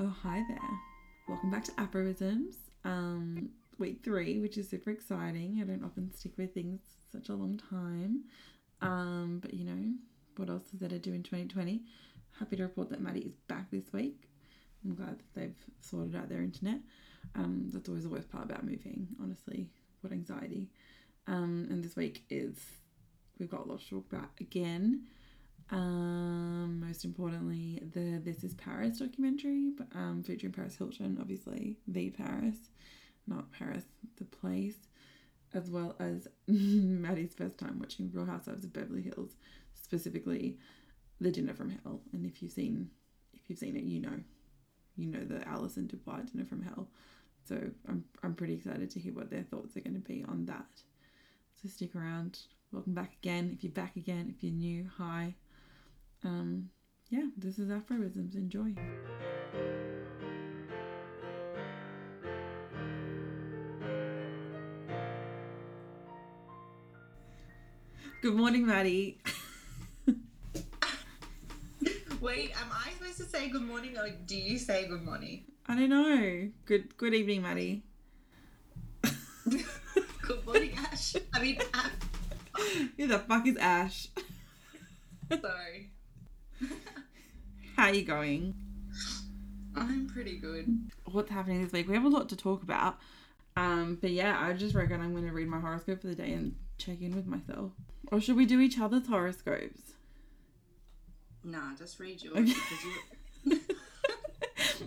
Oh, hi there. Welcome back to Aphorisms. Um, week three, which is super exciting. I don't often stick with things such a long time. Um, but you know, what else is there to do in 2020? Happy to report that Madi is back this week. I'm glad that they've sorted out their internet. Um, that's always the worst part about moving, honestly. What anxiety. Um, and this week is we've got a lot to talk about again. Um, most importantly, the This Is Paris documentary, um, featuring Paris Hilton, obviously the Paris, not Paris the place, as well as Madi's first time watching Real Housewives of Beverly Hills, specifically The Dinner from Hell. And if you've seen, if you've seen it, you know, you know the Allison DuBois Dinner from Hell. So I'm I'm pretty excited to hear what their thoughts are going to be on that. So stick around. Welcome back again. If you're back again, if you're new, hi. Um, yeah, this is Aphorisms. Enjoy. Good morning, Madi. Wait, am I supposed to say good morning or do you say good morning? I don't know. Good good evening, Madi. good morning, Ash. I mean, Ash. Who the fuck is Ash? Sorry. How are you going? I'm pretty good. What's happening this week? We have a lot to talk about. Um, but yeah, I just reckon I'm going to read my horoscope for the day and check in with myself. Or should we do each other's horoscopes? Nah, just read yours Okay. because you,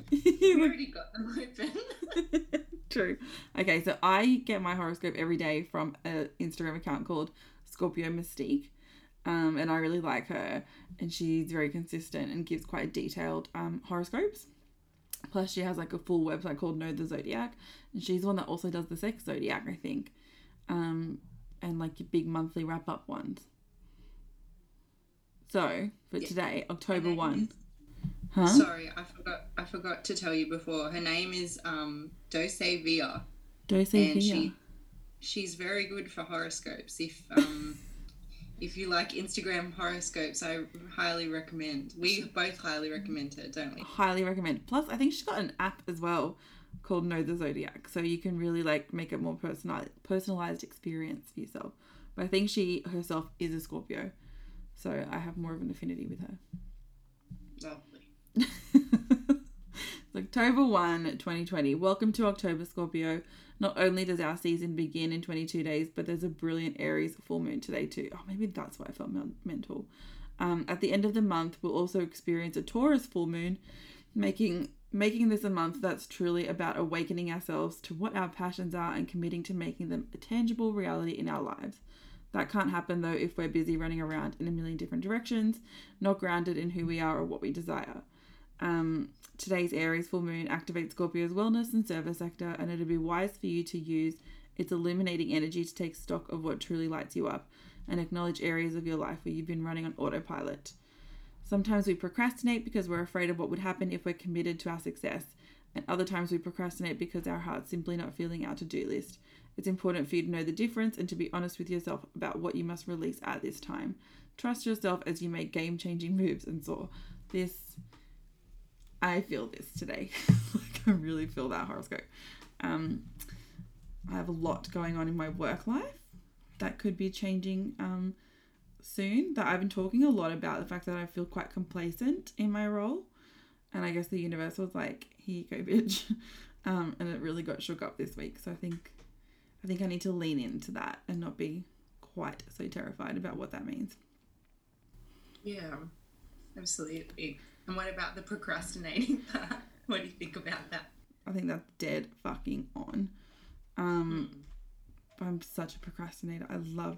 You you already got them open. True. Okay, so I get my horoscope every day from an Instagram account called Scorpio Mystique. Um, and I really like her, and she's very consistent and gives quite detailed um, horoscopes. Plus, she has like a full website called Know the Zodiac, and she's the one that also does the sex zodiac, I think, um, and like your big monthly wrap up ones. So for Yeah. today, October one, is- huh? Sorry, I forgot. I forgot to tell you before. Her name is um Dose Via, Dose and Via. she she's very good for horoscopes. If um if you like Instagram horoscopes, I highly recommend. We both highly recommend her, don't we? highly recommend. Plus, I think she's got an app as well called Know the Zodiac, so you can really like make it more personal personalized experience for yourself. But I think she herself is a Scorpio, so I have more of an affinity with her. Lovely. October 1, 2020. Welcome to October, Scorpio. Not only does our season begin in 22 days, but there's a brilliant Aries full moon today, too. Oh, maybe that's why I felt mental. Um, at the end of the month, we'll also experience a Taurus full moon, making making this a month that's truly about awakening ourselves to what our passions are and committing to making them a tangible reality in our lives. That can't happen though if we're busy running around in a million different directions, not grounded in who we are or what we desire. Um, today's Aries full moon activates Scorpio's wellness and service sector, and it'd be wise for you to use its illuminating energy to take stock of what truly lights you up and acknowledge areas of your life where you've been running on autopilot. Sometimes we procrastinate because we're afraid of what would happen if we're committed to our success, and other times we procrastinate because our heart's simply not feeling our to do list. It's important for you to know the difference and to be honest with yourself about what you must release at this time. Trust yourself as you make game changing moves and soar. This I feel this today. like I really feel that horoscope. Um, I have a lot going on in my work life that could be changing um, soon. That I've been talking a lot about the fact that I feel quite complacent in my role, and I guess the universe was like, "Here you go, bitch," um, and it really got shook up this week. So I think, I think I need to lean into that and not be quite so terrified about what that means. Yeah, absolutely. And what about the procrastinating part? What do you think about that? I think that's dead fucking on. Um, I'm such a procrastinator. I love.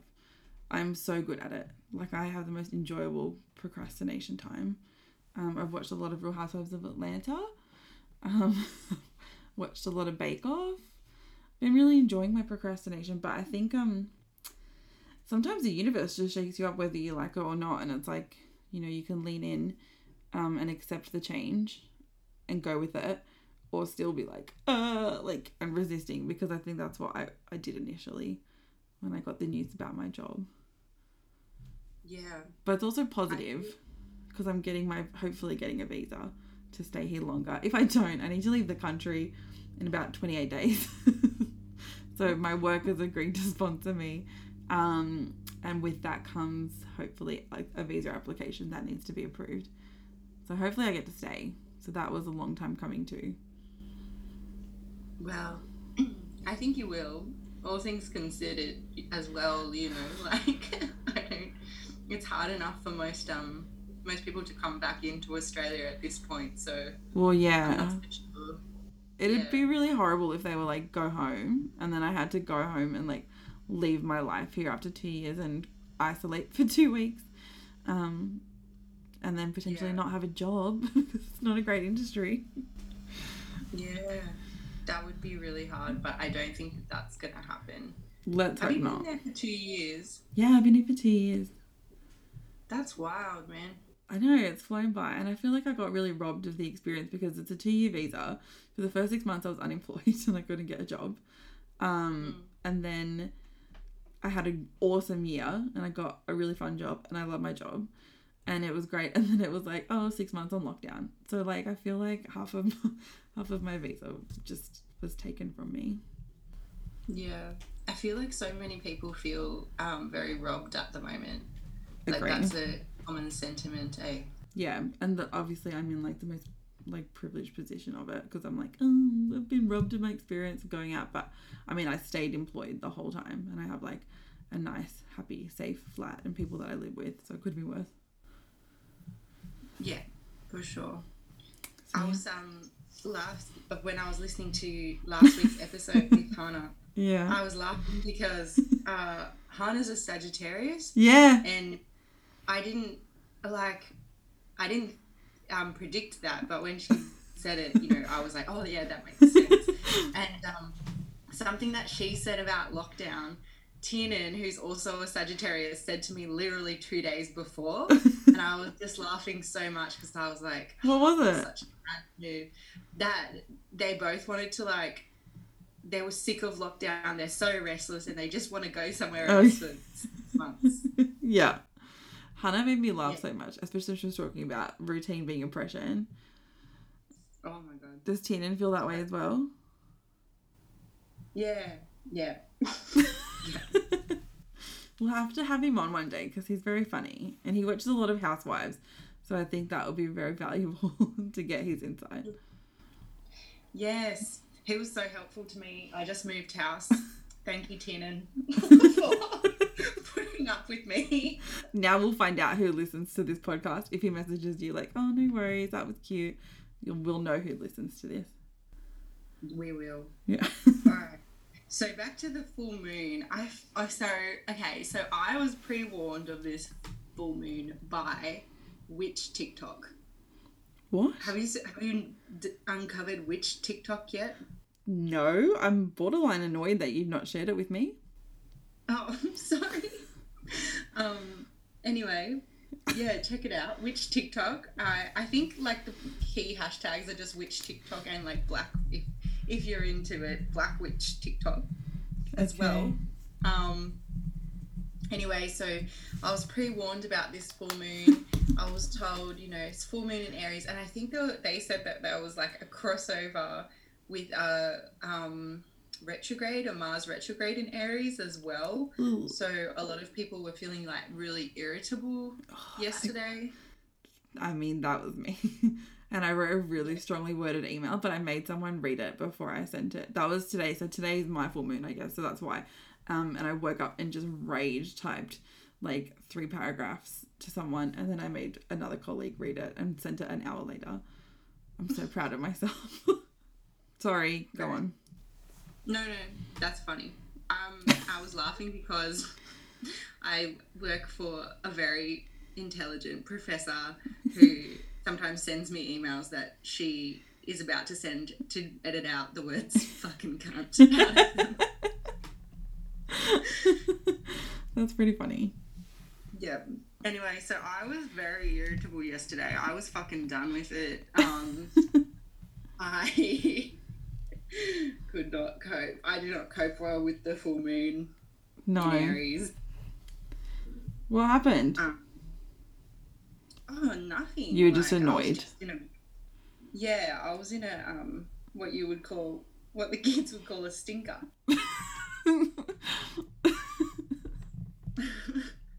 I'm so good at it. Like I have the most enjoyable procrastination time. Um, I've watched a lot of Real Housewives of Atlanta. Um, watched a lot of Bake Off. I've been really enjoying my procrastination, but I think um, sometimes the universe just shakes you up whether you like it or not, and it's like you know you can lean in, um, and accept the change, and go with it, or still be like, uh, like I'm resisting because I think that's what I, I did initially when I got the news about my job. Yeah. But it's also positive because I'm getting my hopefully getting a visa to stay here longer. If I don't, I need to leave the country in about 28 days. so my work has agreed to sponsor me. Um, and with that comes hopefully like a visa application that needs to be approved. So hopefully I get to stay. So that was a long time coming too. Well, I think you will. All things considered, as well, you know, like I don't. It's hard enough for most um most people to come back into Australia at this point. So Well, yeah. sure. It'd Yeah. be really horrible if they were like, go home. And then I had to go home and like leave my life here after two years and isolate for two weeks. Um, and then potentially Yeah. not have a job it's not a great industry. Yeah, that would be really hard, but I don't think that that's gonna happen. Let's Have hope you been not. there for two years? Yeah, I've been here for two years. That's wild, man. I know it's flown by, and I feel like I got really robbed of the experience because it's a two-year visa. For the first six months, I was unemployed and I couldn't get a job, um, and then I had an awesome year and I got a really fun job and I love my job, and it was great. And then it was like, oh, six months on lockdown. So like, I feel like half of half of my visa just was taken from me. Yeah, I feel like so many people feel um, very robbed at the moment. Like that's a common sentiment, eh? Yeah, and the, obviously I'm in like the most like privileged position of it because I'm like, oh, I've been robbed of my experience of going out, but I mean, I stayed employed the whole time, and I have like a nice, happy, safe flat and people that I live with, so it could be worse. Yeah, for sure. So, I was um last when I was listening to last week's episode with Hannah, yeah, I was laughing because uh, Hannah's a Sagittarius, yeah, and I didn't like I didn't um, predict that, but when she said it, you know, I was like, oh yeah, that makes sense. and um, something that she said about lockdown, Tiernan, who's also a Sagittarius, said to me literally two days before, and I was just laughing so much because I was like, what was it? such. That they both wanted to like. They were sick of lockdown. They're so restless, and they just want to go somewhere Oh. else for six months. yeah. Hannah made me laugh Yeah. so much, especially when she was talking about routine being oppression. Oh my god. Does Tiernan feel that way as well? Yeah, yeah. We'll have to have him on one day because he's very funny and he watches a lot of Housewives. So I think that would be very valuable to get his insight. Yes, he was so helpful to me. I just moved house. Thank you, Tiernan, for putting up with me. Now we'll find out who listens to this podcast. If he messages you like, "Oh, no worries, that was cute," you'll we'll know who listens to this. We will. Yeah. All right. So back to the full moon. I oh, so okay. So I was pre-warned of this full moon by witch TikTok? what? Have you have you d- uncovered witch TikTok yet? No, I'm borderline annoyed that you've not shared it with me. Oh, I'm sorry. um. Anyway, yeah, check it out. Witch TikTok? I I think like the key hashtags are just witch TikTok and like black. If if you're into it, black witch TikTok as well. Um. Anyway, so I was pre-warned about this full moon. I was told, you know, it's full moon in Aries, and I think they, were, they said that there was like a crossover with a um, retrograde or Mars retrograde in Aries as well. Ooh. So a lot of people were feeling like really irritable yesterday. I mean, that was me. and I wrote a really strongly worded email, but I made someone read it before I sent it. That was today. So today is my full moon, I guess. So that's why. Um, and I woke up and just rage typed like three paragraphs to someone. And then I made another colleague read it and sent it an hour later. I'm so proud of myself. Sorry, go on. No, no, that's funny. Um, I was laughing because I work for a very intelligent professor who sometimes sends me emails that she is about to send to edit out the words fucking cunt. out of them. That's pretty funny. yeah. Anyway, so I was very irritable yesterday. I was fucking done with it. Um, I could not cope. I did not cope well with the full moon No. in Aries. What happened? Um, oh, nothing. You were just I was annoyed. just in a- Yeah, I was in a um what you would call what the kids would call a stinker.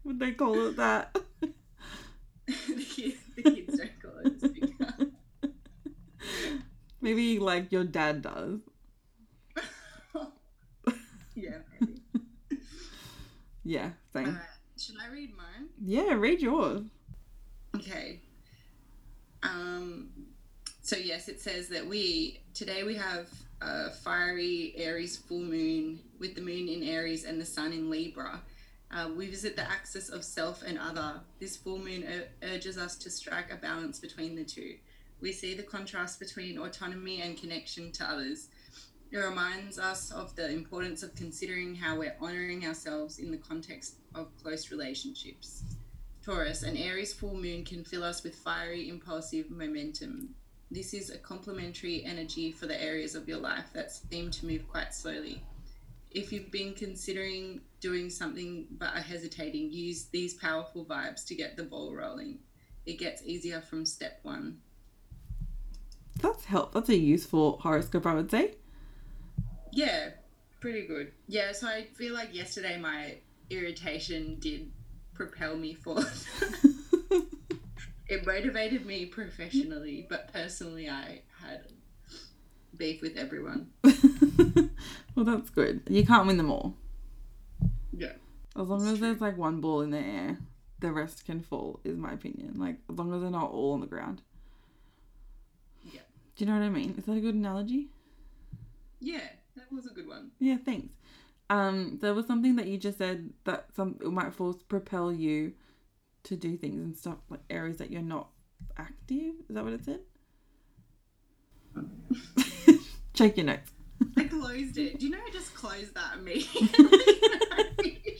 Would they call it that? the, kids, the kids don't call it a stinker. Maybe like your dad does. yeah, maybe. Yeah, same. Alright, should I read mine? Yeah, read yours. Okay. Um. So yes, it says that we today we have a fiery Aries full moon with the moon in Aries and the sun in Libra. Uh, we visit the axis of self and other. This full moon ur- urges us to strike a balance between the two. We see the contrast between autonomy and connection to others. It reminds us of the importance of considering how we're honoring ourselves in the context of close relationships. Taurus, an Aries full moon can fill us with fiery, impulsive momentum. This is a complementary energy for the areas of your life that seem to move quite slowly. If you've been considering doing something but are hesitating, use these powerful vibes to get the ball rolling. It gets easier from step one. That's help. That's a useful horoscope, I would say. Yeah, pretty good. Yeah, so I feel like yesterday my irritation did propel me forth. it motivated me professionally, but personally, I had beef with everyone. well, that's good. You can't win them all. Yeah. As long as there's like one ball in the air, the rest can fall, is my opinion. Like, as long as they're not all on the ground. Yeah. Do you know what I mean? Is that a good analogy? Yeah, that was a good one. Yeah, thanks. Um, there was something that you just said that some it might force propel you to do things and stuff like areas that you're not active. Is that what it said? Check your notes. I closed it. Do you know I just closed that immediately?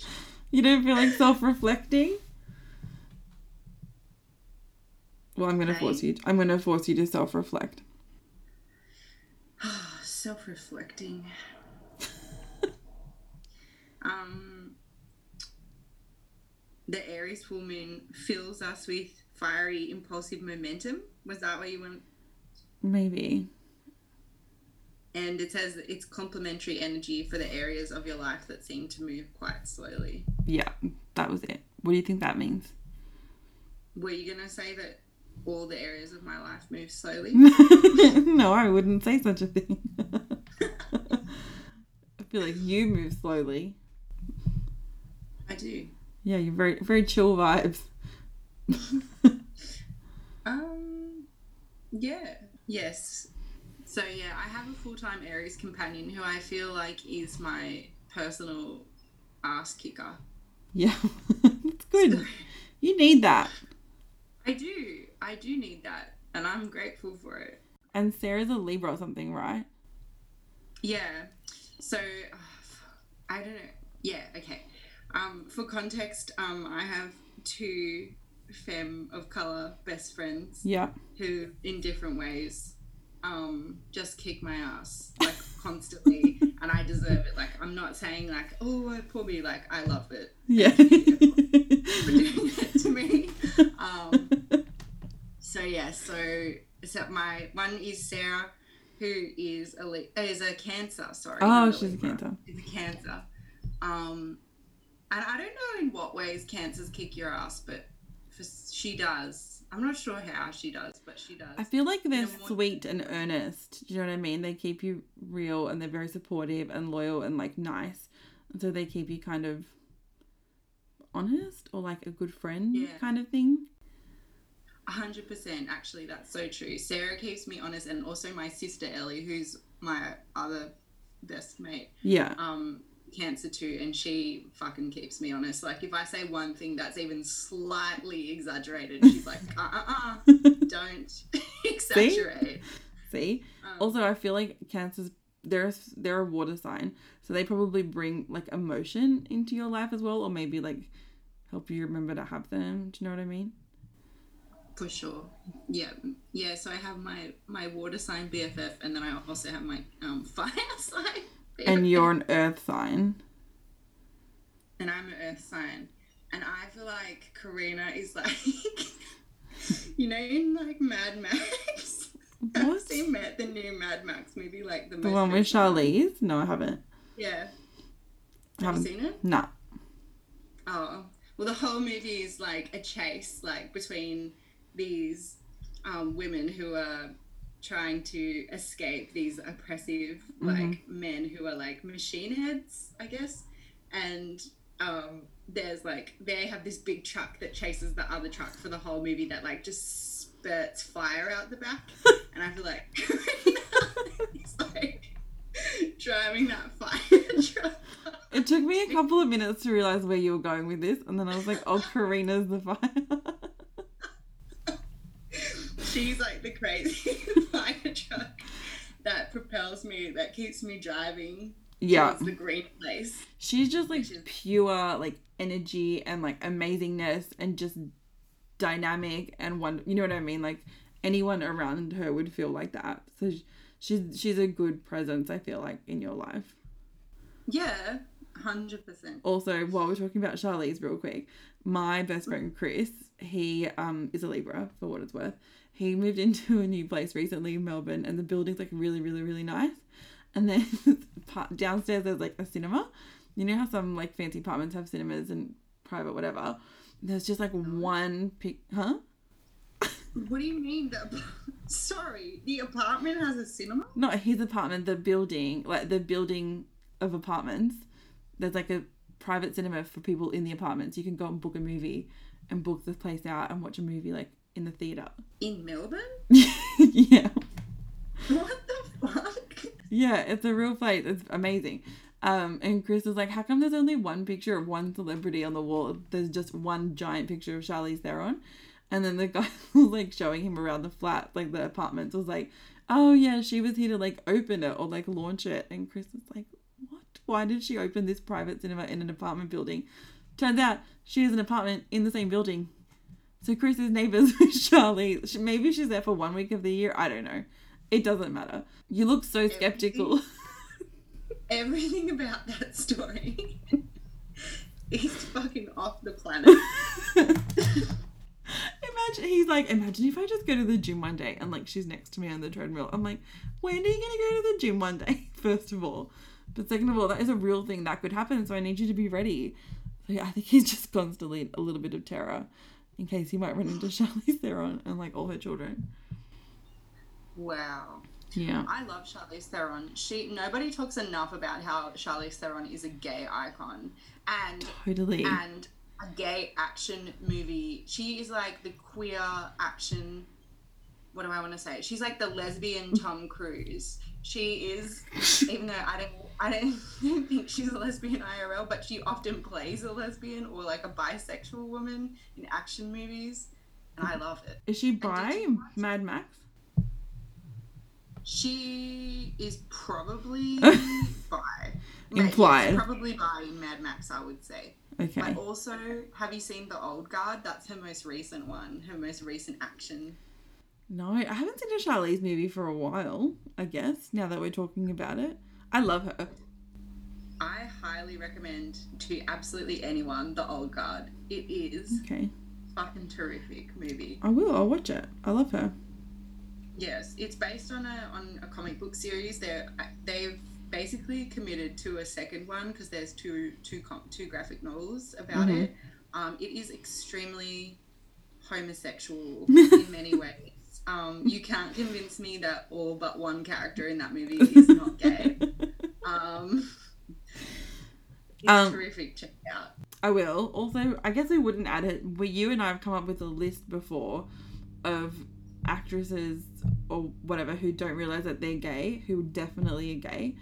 You don't feel like self-reflecting? Well, I'm gonna force you. I'm gonna force you to self-reflect. Self reflecting. Um, the Aries full moon fills us with fiery, impulsive momentum. Was that what you want? Maybe. And it says it's complementary energy for the areas of your life that seem to move quite slowly. Yeah, that was it. What do you think that means? Were you going to say that all the areas of my life move slowly? no, I wouldn't say such a thing. I feel like you move slowly. I do. Yeah, you're very very chill vibes. Um, yeah, yes. So yeah, I have a full-time Aries companion who I feel like is my personal ass kicker. Yeah, it's good. You need that. I do, I do need that, and I'm grateful for it. And Sarah's a Libra or something, right? Yeah. So uh, I don't know. Yeah. Okay. Um, for context, um, I have two femme of color best friends. Yeah. who in different ways um just kick my ass like constantly and i deserve it like i'm not saying like oh poor me like i love it Yeah. for doing it to me um so yeah so except my one is sarah who is a is a cancer sorry oh, she's a cancer. is a cancer um and i don't know in what ways cancers kick your ass but for, she does i'm not sure how she does but she does I feel like they're more- sweet and earnest. Do you know what I mean? They keep you real and they're very supportive and loyal and like nice. And so they keep you kind of honest or like a good friend Yeah. kind of thing. A hundred percent. Actually, that's so true. Sarah keeps me honest, and also my sister Ellie, who's my other best mate, Yeah. um, cancer too, and she fucking keeps me honest. Like if I say one thing that's even slightly exaggerated, she's like, uh, uh, uh, don't exaggerate. See? Um, Also, I feel like cancers they're they're a water sign, so they probably bring like emotion into your life as well, or maybe like help you remember to have them. Do you know what I mean? for sure. Yeah, yeah. So I have my my water sign BFF, and then I also have my um fire sign. And you're an earth sign. and I'm an earth sign. And I feel like Karina is like, you know, in like Mad Max, What? seen Mad, the new Mad Max movie? Like the, The one with? Charlize? No, I haven't. Yeah. Have Haven't. you seen it? Nah. Oh, well, the whole movie is like a chase, like between these um, women who are trying to escape these oppressive, like men who are like machine heads, I guess. And um, there's like they have this big truck that chases the other truck for the whole movie that like just spurts fire out the back, and I feel like he's like driving that fire truck. It took me a couple of minutes to realize where you were going with this, and then I was like, "Oh, Karina's the fire." She's like the crazy fire truck that propels me, that keeps me driving yeah, towards the green place. she's just like is- pure like energy and like amazingness and just dynamic and one. You know what I mean? Like anyone around her would feel like that. So she's she's a good presence. I feel like in your life. Yeah, hundred percent. Also, while we're talking about Charlize, real quick, my best friend Chris, he um is a Libra for what it's worth. He moved into a new place recently in Melbourne, and the building's like really, really, really nice. And then downstairs there's like a cinema. You know how some like fancy apartments have cinemas and private whatever. There's just like one pic, huh? What do you mean? The, sorry, the apartment has a cinema. Not his apartment, the building, like the building of apartments. There's like a private cinema for people in the apartments. You can go and book a movie and book the place out and watch a movie like in the theater. In Melbourne? yeah. What the fuck? Yeah, it's a real place. It's amazing. Um, and Chris was like, How come there's only one picture of one celebrity on the wall? There's just one giant picture of Charlize Theron. And then the guy was like showing him around the flat, like the apartments, was like, Oh yeah, she was here to like open it or like launch it. And Chris was like? Why did she open this private cinema in an apartment building? Turns out she has an apartment in the same building. So Chris is neighbors with Charlie. Maybe she's there for one week of the year. I don't know. It doesn't matter. You look so skeptical. Everything about that story is fucking off the planet. imagine he's like, imagine if I just go to the gym one day and like she's next to me on the treadmill. I'm like, when are you gonna go to the gym one day? First of all, but second of all, that is a real thing that could happen. So I need you to be ready. So yeah, I think he's just constantly a little bit of terror in case he might run into Charlize Theron and like all her children. Wow. Yeah. I love Charlize Theron. She nobody talks enough about how Charlize Theron is a gay icon and Totally. and a gay action movie. She is like the queer action. What do I want to say? She's like the lesbian Tom Cruise. She is, even though I don't, I don't think she's a lesbian IRL, but she often plays a lesbian or like a bisexual woman in action movies, and I love it. Is she by Mad Max? She is probably by. Implied. Probably in Mad Max, I would say. Okay. But also, have you seen The Old Guard? That's her most recent one, her most recent action. No, I haven't seen a Charlize movie for a while, I guess, now that we're talking about it. I love her. I highly recommend to absolutely anyone The Old Guard. It is Okay. fucking terrific movie. I will, I'll watch it. I love her. Yes, it's based on a on a comic book series. They're they've basically committed to a second one because there's two two com- two graphic novels about Mhm. it. Um, it is extremely homosexual in many ways. Um, you can't convince me that all but one character in that movie is not gay. Um, Um, terrific. Check out. I will. Also, I guess I wouldn't add it. We, you and I have come up with a list before of actresses or whatever who don't realize that they're gay, who definitely are gay,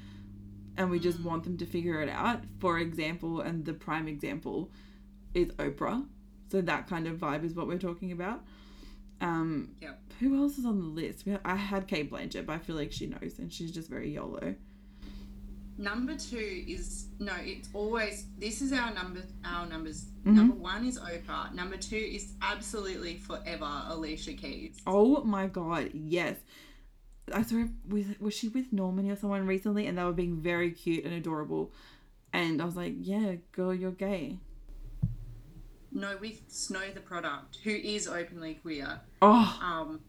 and we just want them to figure it out. For example, and the prime example is Oprah. So that kind of vibe is what we're talking about. Um, Yep. Who else is on the list? We had, I had Cate Blanchett, but I feel like she knows, and she's just very YOLO. Number two is no. It's always this is our number. Our numbers. Mhm. Number one is Oprah. Number two is absolutely forever Alicia Keys. Oh my god, yes. I saw her with was she with Normani or someone recently and they were being very cute and adorable. And I was like, Yeah, girl, you're gay. No, with Snow Tha Product, who is openly queer. Oh Um,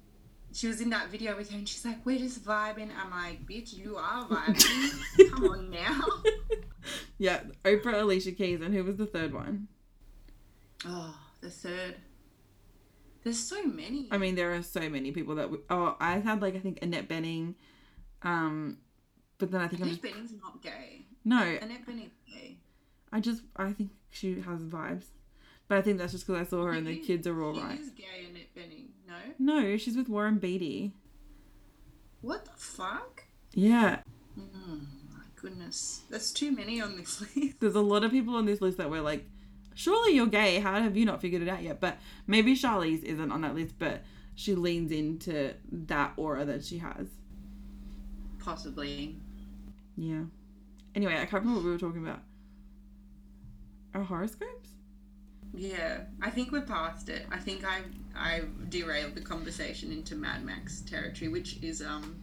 she was in that video with her, and she's like, "We're just vibing." I'm like, "Bitch, you are vibing. Come on now." Yeah, Oprah, Alicia Keys, and who was the third one? Oh, the third. There's so many. I mean, there are so many people that. We, oh, I had like I think Annette Bening, um, but then I think I'm Annette just Bening's not gay. no. Annette Bening's gay. I just I think she has vibes, but I think that's just because I saw her and the kids are all right. is gay, Annette Bening. No. No, she's with Warren Beatty. What the fuck? Yeah, Oh my goodness, there's too many on this list. there's a lot of people on this list that were like, surely you're gay. How have you not figured it out yet? But maybe Charlize isn't on that list, but she leans into that aura that she has. Possibly. Yeah. Anyway, I can't remember what we were talking about. Our horoscopes? Yeah, I think we're past it. I think I I derailed the conversation into Mad Max territory, which is um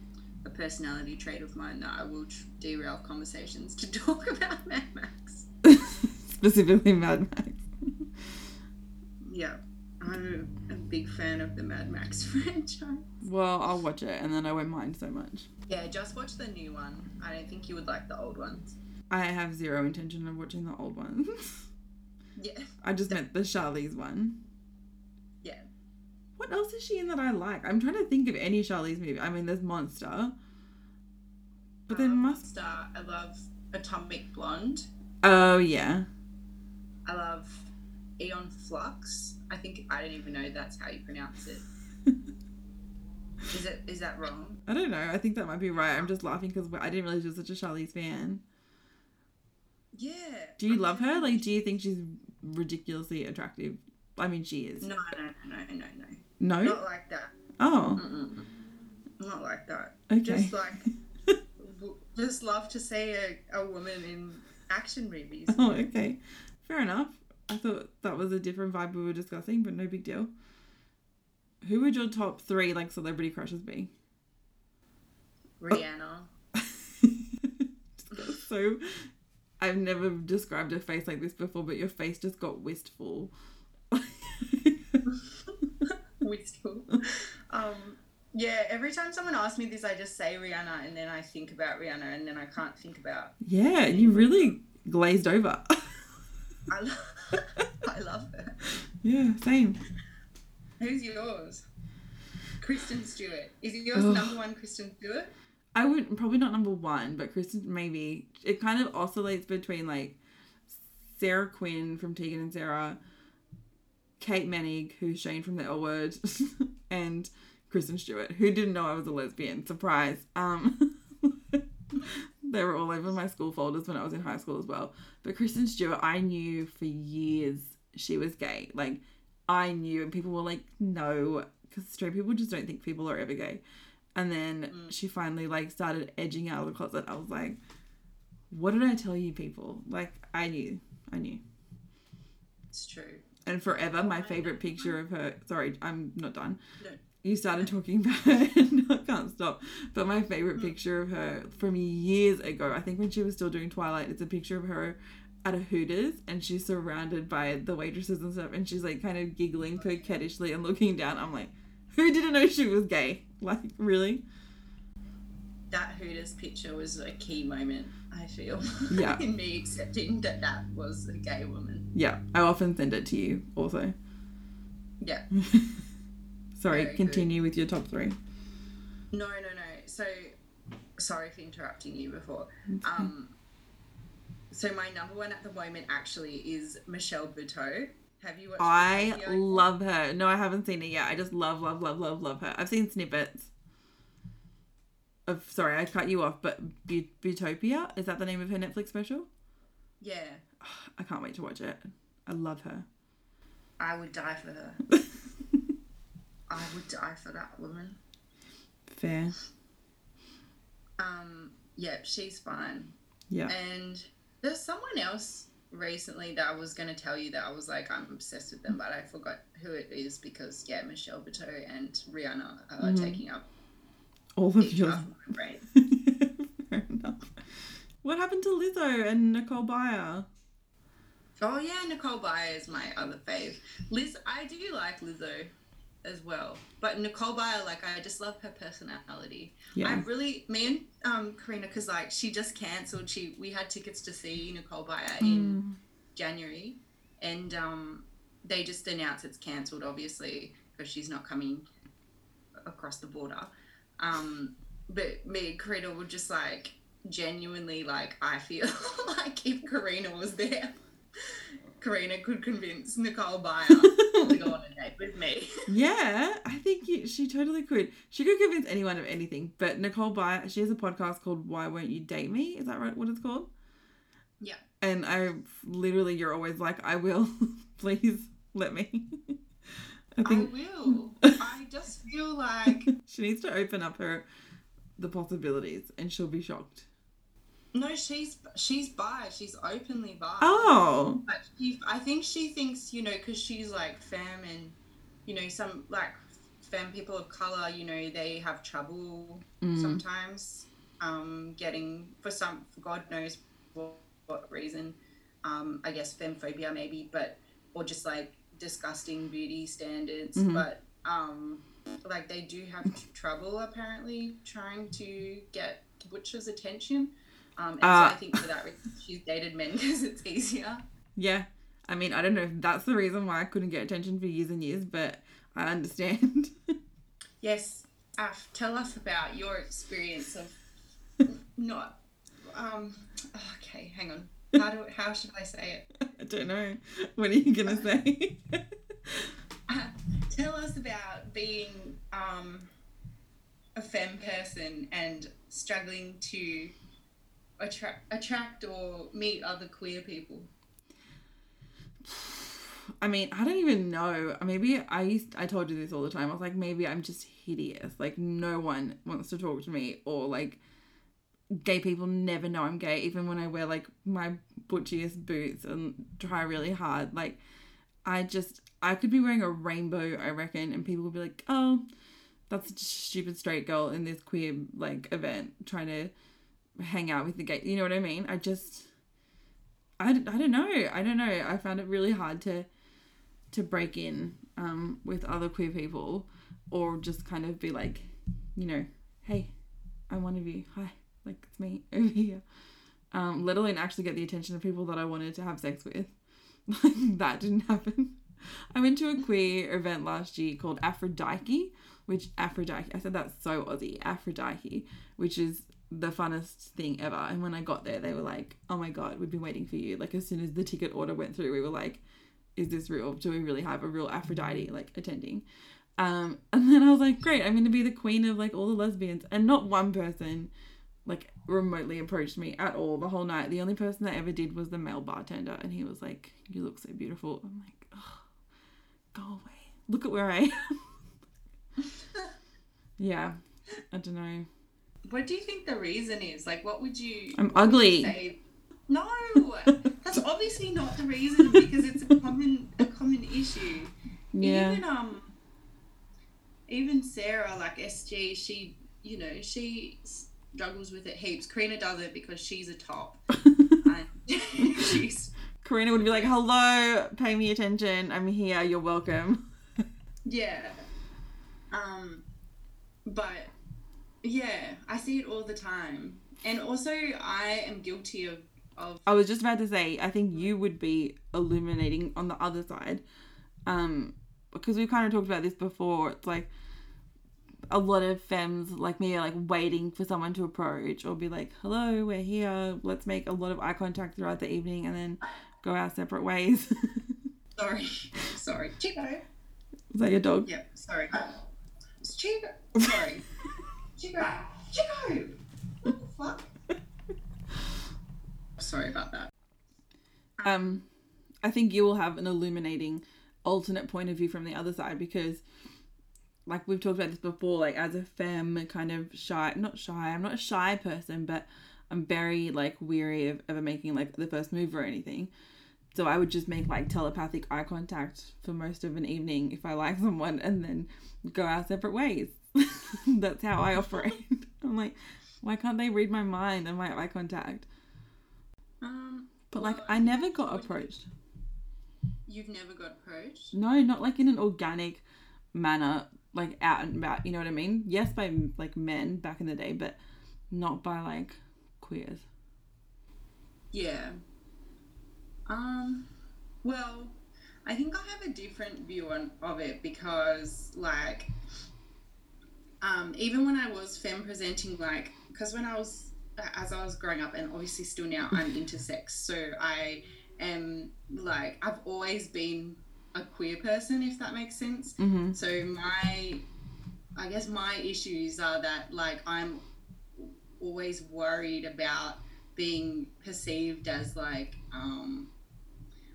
a personality trait of mine that I will derail conversations to talk about Mad Max. Specifically Mad Max. Yeah, I'm a, a big fan of the Mad Max franchise. Well, I'll watch it and then I won't mind so much. Yeah, just watch the new one. I don't think you would like the old ones. I have zero intention of watching the old ones. Yeah, I just meant the Charlize one. yeah. What else is she in that I like? I'm trying to think of any Charlize movie. I mean, there's Monster. But there Um, must. Star. I love Atomic Blonde. Oh, yeah. I love Aeon Flux. I think I don't even know that's how you pronounce it. Is it is that wrong? I don't know. I think that might be right. I'm just laughing because I didn't realize you were such a Charlize fan. Yeah. Do you love her? Like, do you think she's ridiculously attractive? I mean, she is. No, no, no, no, no. No? Not like that. Oh, Mm-mm. Not like that. okay. Just like, w- just love to see a, a woman in action movies. Oh, okay. Fair enough. I thought that was a different vibe we were discussing, but no big deal. Who would your top three like celebrity crushes be? Rihanna. So I've never described a face like this before, but your face just got wistful. Wistful. Um, yeah, every time someone asks me this, I just say Rihanna and then I think about Rihanna and then I can't think about. yeah, you really glazed over. I, lo- I love her. yeah, same. Who's yours? Kristen Stewart. Is yours Ugh. number one Kristen Stewart? I would probably not number one, but Kristen maybe. It kind of oscillates between like Sara Quin from Tegan and Sara, Kate Moennig, who's Shane from the L Word, and Kristen Stewart, who didn't know I was a lesbian. Surprise. Um, they were all over my school folders when I was in high school as well. But Kristen Stewart, I knew for years she was gay. Like I knew, and people were like, no, because straight people just don't think people are ever gay. And then mm. she finally like started edging out of the closet. I was like, what did I tell you people? Like I knew. I knew. It's true. And forever my favorite picture of her sorry, I'm not done. No. You started talking about her and I can't stop. But my favorite mm. picture of her from years ago, I think when she was still doing Twilight, it's a picture of her at a Hooters and she's surrounded by the waitresses and stuff and she's like kind of giggling oh, coquettishly and looking down. I'm like, who didn't know she was gay? Like, really? That Hooters picture was a key moment, I feel. Yeah. in me accepting that that was a gay woman. Yeah, I often send it to you also. Yeah. Sorry, Very good. continue with your top three. No, no, no. So, sorry for interrupting you before. Um, so my number one at the moment actually is Michelle Buteau. Have you watched? I love her. No, I haven't seen it yet. I just love, love, love, love, love her. I've seen snippets of. Sorry, I cut you off, but Bu- Buteaupia is that the name of her Netflix special? Yeah, I can't wait to watch it. I love her. I would die for her. I would die for that woman. Fair. Um, yeah, she's fine. Yeah. And there's someone else recently that I was going to tell you that I was like, I'm obsessed with them, but I forgot who it is because, yeah, Michelle Buteau and Rihanna are Mhm. taking up All of your yours. half of my brain. Fair enough. What happened to Lizzo and Nicole Byer? Oh, yeah, Nicole Byer is my other fave. Liz, I do like Lizzo. As well. But Nicole Byer, like I just love her personality. Yeah. I really, me and um, Karina, because like she just cancelled. She we had tickets to see Nicole Byer in Mm. January, and um, they just announced it's cancelled, obviously, because she's not coming across the border. Um, but me and Karina were just like genuinely like I feel like if Karina was there, Karina could convince Nicole Byer to go on a date with me. Yeah, I think you, she totally could. She could convince anyone of anything. But Nicole Byer, she has a podcast called "Why Won't You Date Me?" Is that right? What it's called? Yeah. And I literally, you're always like, "I will, please let me." I I think will. I just feel like she needs to open up her the possibilities, and she'll be shocked. No, she's she's bi. She's openly bi. Oh, But she, I think she thinks, you know, because she's like femme and, you know, some like femme people of color, you know, they have trouble Mm. sometimes um, getting, for some, for God knows what, what reason, um, I guess femmephobia maybe, but, or just like disgusting beauty standards. Mhm. But, um, like, they do have trouble apparently trying to get Butcher's attention. Um, and Ah. so I think for that reason, she's dated men because it's easier. yeah. I mean, I don't know if that's the reason why I couldn't get attention for years and years, but I understand. Yes, Af, tell us about your experience of not. Um, okay, hang on. How do how should I say it? I don't know. What are you gonna say? tell us about being um, a femme person and struggling to attract attract or meet other queer people. I mean, I don't even know. Maybe I used I told you this all the time. I was like, maybe I'm just hideous. Like no one wants to talk to me or like gay people never know I'm gay, even when I wear like my butchiest boots and try really hard. Like I just I could be wearing a rainbow, I reckon, and people would be like, Oh, that's a stupid straight girl in this queer like event trying to hang out with the gay you know what I mean? I just I, I don't know. I don't know. I found it really hard to to break in um, with other queer people or just kind of be like, you know, hey, I'm one of you. Hi, like it's me over here. Um, let alone actually get the attention of people that I wanted to have sex with. Like that didn't happen. I went to a queer event last year called Aphrodite, which Aphrodite, I said that's so Aussie, Aphrodite, which is the funnest thing ever. And when I got there, they were like, oh my God, we've been waiting for you. Like, as soon as the ticket order went through, we were like, is this real? Do we really have a real Aphrodite like attending? Um, and then I was like, great, I'm going to be the queen of like all the lesbians. And not one person like remotely approached me at all the whole night. The only person that ever did was the male bartender. And he was like, you look so beautiful. I'm like, oh, go away. Look at where I am. yeah, I don't know. What do you think the reason is? Like, what would you I'm ugly. say? No, that's obviously not the reason because it's a common a common issue. Yeah. Even um, even Sarah, like SG, she you know she struggles with it heaps. Karina does it because she's a top. she's Karina would be like, hello, pay me attention. I'm here. You're welcome. yeah. Um, but yeah, I see it all the time, and also I am guilty of of I was just about to say, I think you would be illuminating on the other side. Um, because we've kind of talked about this before. It's like a lot of femmes like me are like waiting for someone to approach or be like, hello, we're here. Let's make a lot of eye contact throughout the evening and then go our separate ways. sorry, sorry, Chico. Is that your dog? Yeah, sorry. It's Chico. Sorry. Chico. Chico. What the fuck? Sorry about that. um i think you will have an illuminating alternate point of view from the other side because like we've talked about this before like as a femme kind of shy not shy i'm not a shy person but i'm very like weary of ever making like the first move or anything so i would just make like telepathic eye contact for most of an evening if i like someone and then go our separate ways that's how i operate i'm like why can't they read my mind and my eye contact Um, but like Well, i never got approached you've never got approached. No, not like in an organic manner, like out and about. You know what I mean? Yes, by like men back in the day, but not by like queers. Yeah. Um. Well, I think I have a different view on of it because, like, um, even when I was femme presenting, like, because when I was as I was growing up, and obviously still now, I'm intersex, so I am like I've always been a queer person, if that makes sense. Mm-hmm. So my, I guess my issues are that like I'm always worried about being perceived as like um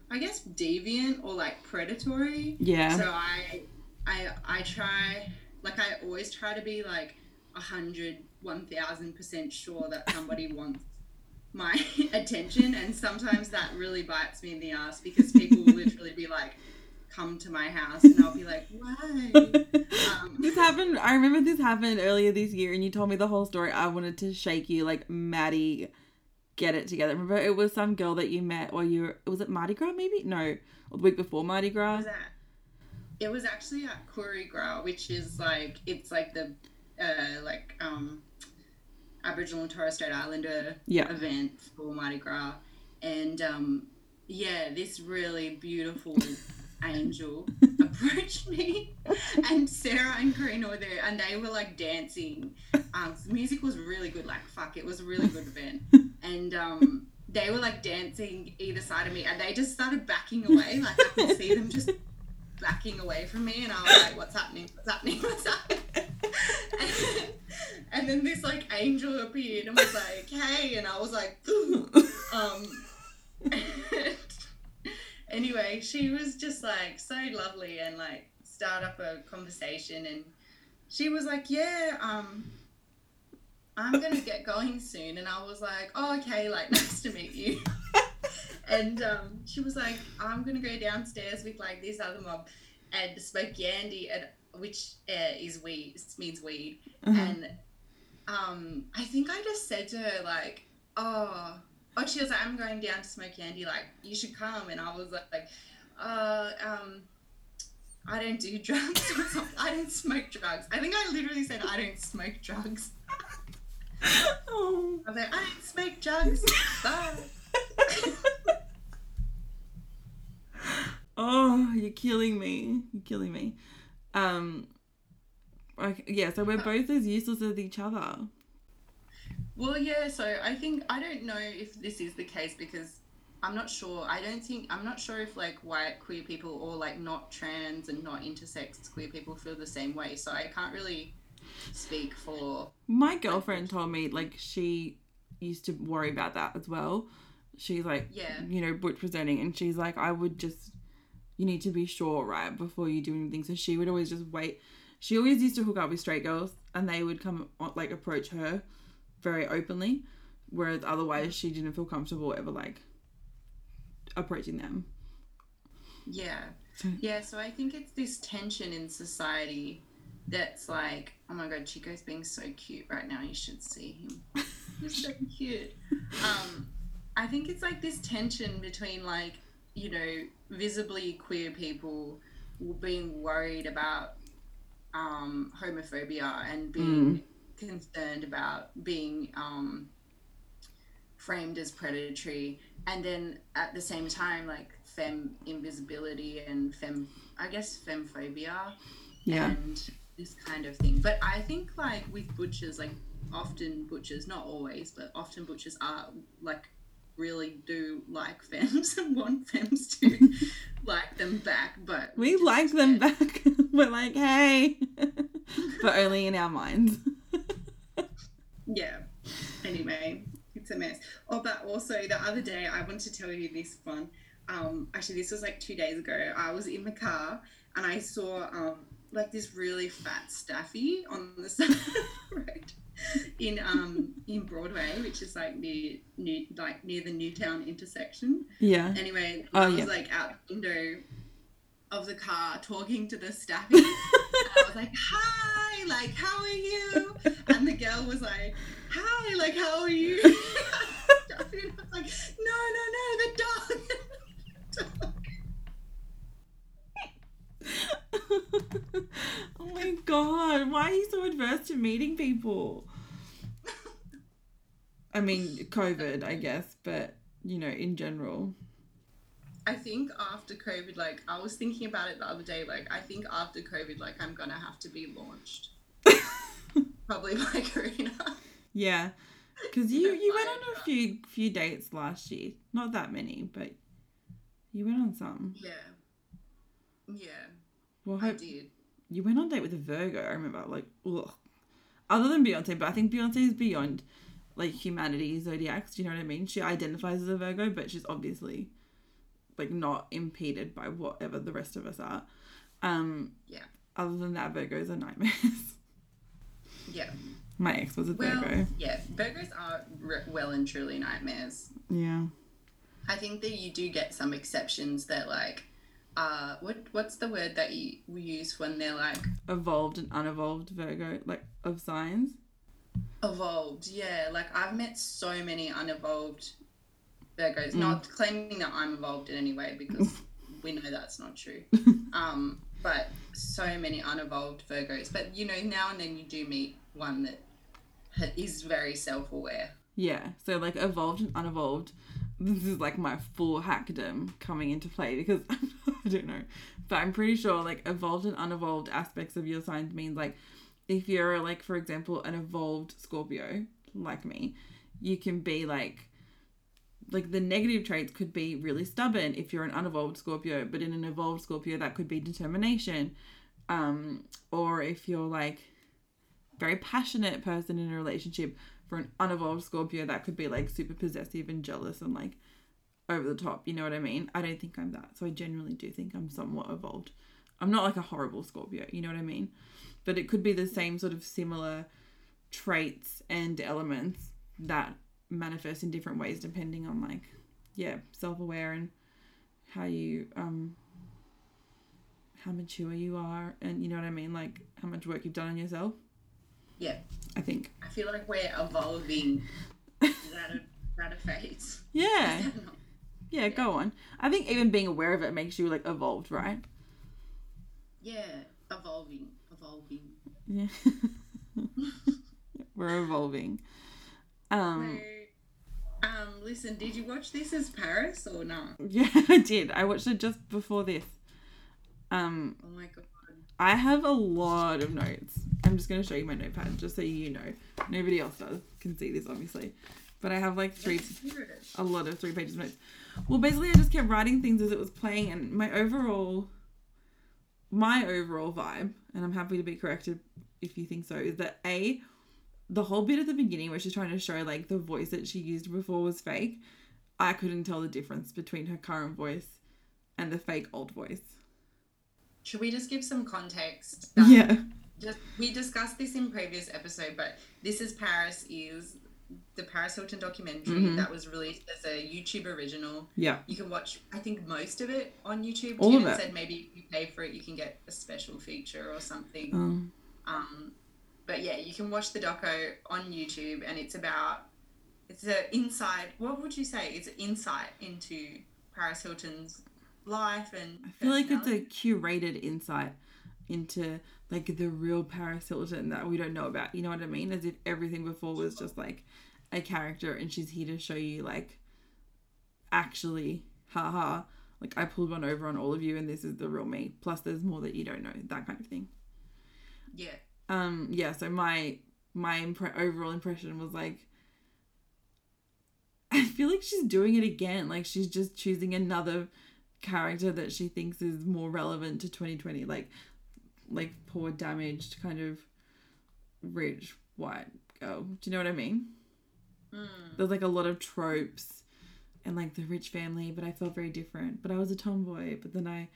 I guess deviant or like predatory. Yeah. So I I I try like I always try to be like a hundred, one thousand percent sure that somebody wants my attention and sometimes that really bites me in the ass because people will literally be like come to my house and I'll be like, why? Um, This happened. I remember this happened earlier this year, and you told me the whole story. I wanted to shake you, like Madi, get it together. Remember, it was some girl that you met, or you were, was it Mardi Gras? Maybe no, the week before Mardi Gras. It was actually at Koori Gras, which is like it's like the uh, like um, Aboriginal and Torres Strait Islander Yeah. event for Mardi Gras, and um, yeah, this really beautiful angel approached me, and Sarah and Karina were there, and they were like dancing. Um, the music was really good. Like fuck, it was a really good event, and um, they were like dancing either side of me, and they just started backing away. Like I could see them just backing away from me, and I was like, "What's happening? What's happening? What's happening?" and, then this like angel appeared and was like, "Hey," and I was like, um. anyway, she was just like so lovely and like start up a conversation, and she was like, "Yeah, um." I'm gonna get going soon, and I was like, "Oh, okay, like nice to meet you." And um, she was like, "I'm gonna go downstairs with like this other mob and smoke yarndi, and which uh, is weed, means weed." Uh-huh. And um, I think I just said to her like, "Oh." Oh, she was like, I'm going down to smoke yarndi. Like, you should come. And I was like, uh, um, I don't do drugs. I don't smoke drugs. I think I literally said I don't smoke drugs. oh. I was like, I don't smoke drugs. Bye. Oh, you're killing me. You're killing me. Um. Okay, yeah, so we're both as useless as each other. Well, yeah. So I think I don't know if this is the case because I'm not sure. I don't think I'm not sure if like white queer people or like not trans and not intersex queer people feel the same way. So I can't really speak for. My girlfriend told me like she used to worry about that as well. She's like, Yeah. you know, butch presenting, and she's like, I would just, you need to be sure, right, before you do anything. So she would always just wait. She always used to hook up with straight girls, and they would come like approach her very openly, whereas otherwise she didn't feel comfortable ever like approaching them. Yeah. Yeah, so I think it's this tension in society that's like, oh my god, Chico's being so cute right now. You should see him. He's so cute. Um, I think it's like this tension between like, you know, visibly queer people being worried about um, homophobia and being concerned about being um, framed as predatory. And then at the same time like fem invisibility and fem i guess femmephobia Yeah. and this kind of thing. But i think like with butchers like often butchers not always but often butchers are like really do like femmes and want femmes to like them back but We like them yeah. back. We're like, hey, but only in our minds. Yeah. Anyway, it's a mess. Oh, but also the other day, I want to tell you this one. Um, actually, this was like two days ago. I was in the car and I saw um, like this really fat staffy on the side of the road in um in Broadway, which is like near new like near the Newtown intersection. Yeah. Anyway, Oh, I was yeah. like out the window of the car talking to the staffy. I was like, "Hi, like how are you?" And the girl was like, "Hi, like how are you?" Staffy, and I was like, "No, no, no, the dog." god, why are you so adverse to meeting people? I mean, COVID, I guess, but you know, in general. I think after COVID, like I was thinking about it the other day, like I think after COVID, like I'm gonna have to be launched. Probably by career. Yeah, because you you went on a few few dates last year. Not that many, but you went on some. Yeah. Yeah, Well, I hope did. you went on a date with a Virgo. I remember, like, ugh. Other than Beyonce, but I think Beyonce is beyond like humanity zodiacs. Do you know what I mean? She identifies as a Virgo, but she's obviously like not impeded by whatever the rest of us are. Um, Yeah. Other than that, Virgos are nightmares. Yeah. My ex was a Well, Virgo. yeah, burgers are re- well and truly nightmares. Yeah. I think that you do get some exceptions that like, uh, what what's the word that you use when they're like Evolved and unevolved Virgo, like of signs. Evolved? Yeah, like I've met so many unevolved Virgos. Mm. Not claiming that I'm evolved in any way because we know that's not true. Um, but so many unevolved Virgos. But you know, now and then you do meet one that is very self-aware. Yeah, so like evolved and unevolved. This is like my full hackdom coming into play because I don't know, but I'm pretty sure like evolved and unevolved aspects of your signs means like if you're like for example an evolved Scorpio like me, you can be like like the negative traits could be really stubborn if you're an unevolved Scorpio, but in an evolved Scorpio that could be determination, um, or if you're like very passionate person in a relationship for an unevolved Scorpio, that could be like super possessive and jealous and like over the top. You know what I mean? I don't think I'm that. So I generally do think I'm somewhat evolved. I'm not like a horrible Scorpio. You know what I mean? But it could be the same sort of similar traits and elements that manifest in different ways depending on like yeah self-aware and how you um how mature you are and you know what i mean? Like how much work you've done on yourself. Yeah. i think. I feel like we're evolving. That ratifies. yeah. Yeah go on. I think even being aware of it makes you like evolved right? Yeah, evolving, evolving. yeah we're evolving um So, um, listen, did you watch This Is Paris or not? yeah i did i watched it just before this um Oh my god. I have a lot of notes. I'm just going to show you my notepad just so you know. Nobody else does can see this obviously, but I have like three, Let's hear it. a lot of three pages of notes. Well, basically, I just kept writing things as it was playing, and my overall, my overall vibe, and I'm happy to be corrected if you think so, is that a, the whole bit at the beginning where she's trying to show like the voice that she used before was fake. I couldn't tell the difference between her current voice and the fake old voice. Should we just give some context? Yeah. Just we discussed this in previous episode, but This Is Paris is the Paris Hilton documentary Mhm. that was released as a YouTube original. Yeah. You can watch, I think, most of it on YouTube. All of it. said maybe if you pay for it, you can get a special feature or something. Um, Um, but yeah, you can watch the doco on YouTube, and it's about it's an insight. What would you say? It's an insight into Paris Hilton's life and. I feel like it's a curated insight into like the real Paris Hilton that we don't know about. You know what I mean? As if everything before was just like a character and she's here to show you like actually, haha, like I pulled one over on all of you and this is the real me. Plus there's more that you don't know, that kind of thing. yeah. Um yeah, so my my impre- overall impression was like I feel like she's doing it again. Like she's just choosing another character that she thinks is more relevant to 2020 like like poor damaged kind of rich white girl. Do you know what I mean? Mm. There's like a lot of tropes and like the rich family, but I felt very different. But I was a tomboy, but then I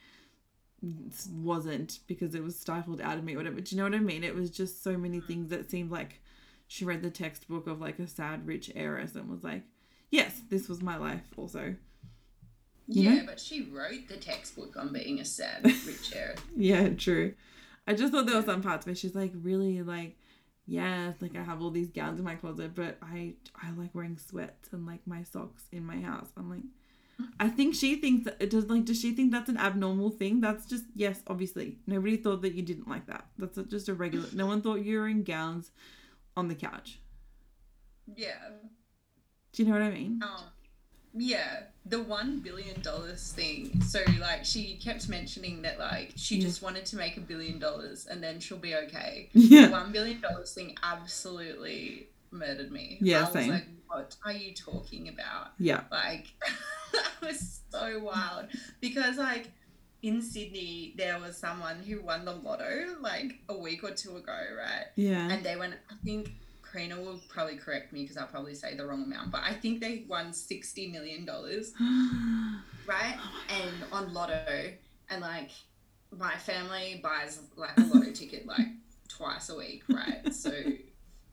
wasn't because it was stifled out of me, whatever. Do you know what I mean? It was just so many things that seemed like she read the textbook of like a sad rich heiress and was like, yes, this was my life also. You Yeah, know? but she wrote the textbook on being a sad rich heiress. Yeah, true. I just thought there were some parts where she's like really like, yeah, like I have all these gowns in my closet, but I I like wearing sweats and like my socks in my house. I'm like, I think she thinks that it does like does she think that's an abnormal thing? That's just yes, obviously. Nobody thought that you didn't like that. That's just a regular no one thought you were in gowns on the couch. Yeah. Do you know what I mean? Um, yeah, the one billion dollars thing. So like she kept mentioning that like she Yeah. just wanted to make a billion dollars and then she'll be okay. Yeah. The one billion dollars thing absolutely murdered me. Yeah, I was same. like, what are you talking about? Yeah. Like that was so wild because like in Sydney there was someone who won the lotto like a week or two ago, right? Yeah. And they went, I think Karina will probably correct me because I'll probably say the wrong amount, but I think they won $60 million, right? And on Lotto. And like, my family buys like a Lotto ticket like twice a week, right? So,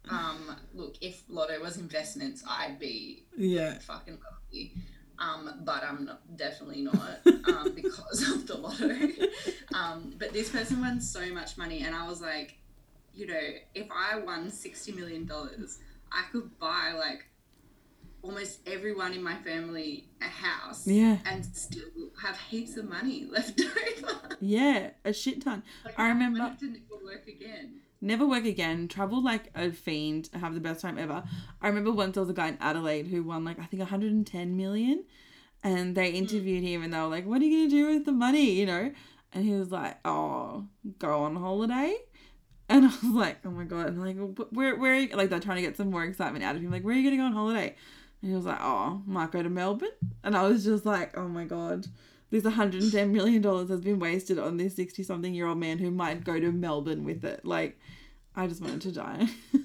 um, look, if Lotto was investments, I'd be yeah. fucking lucky. Um, but I'm not, definitely not um, because of the lotto. um, but this person won so much money, and I was like, you know, if I won sixty million dollars, I could buy like almost everyone in my family a house, Yeah. and still have heaps of money left over. Yeah. A shit ton. like, I remember- I to never work again. Never work again. Travel like a fiend. Have the best time ever. I remember once there was a guy in Adelaide who won like I think 110 million, and they hmm. interviewed him and they were like, "What are you gonna do with the money?" You know, and he was like, "Oh, go on holiday." And I was like, "Oh my god!" And like, "Where, where?" Are you? Like they're trying to get some more excitement out of him. Like, "Where are you gonna go on holiday?" And he was like, "Oh, might go to Melbourne." And I was just like, "Oh my god." This 110 million dollars has been wasted on this 60 something year old man who might go to Melbourne with it. Like, I just wanted to die.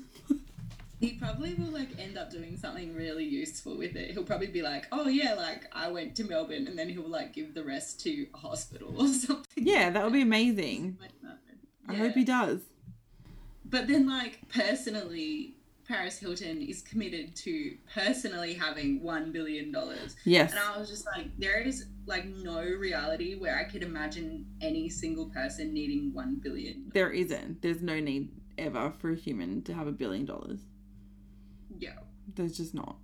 He probably will like end up doing something really useful with it. He'll probably be like, "Oh yeah, like I went to Melbourne," and then he'll like give the rest to a hospital or something. yeah, that would be amazing. I Yeah. hope he does. But then, like personally, Paris Hilton is committed to personally having one billion dollars, Yes. and I was just like, there is like no reality where I could imagine any single person needing one billion. There isn't. There's no need ever for a human to have a billion dollars. Yeah. There's just not.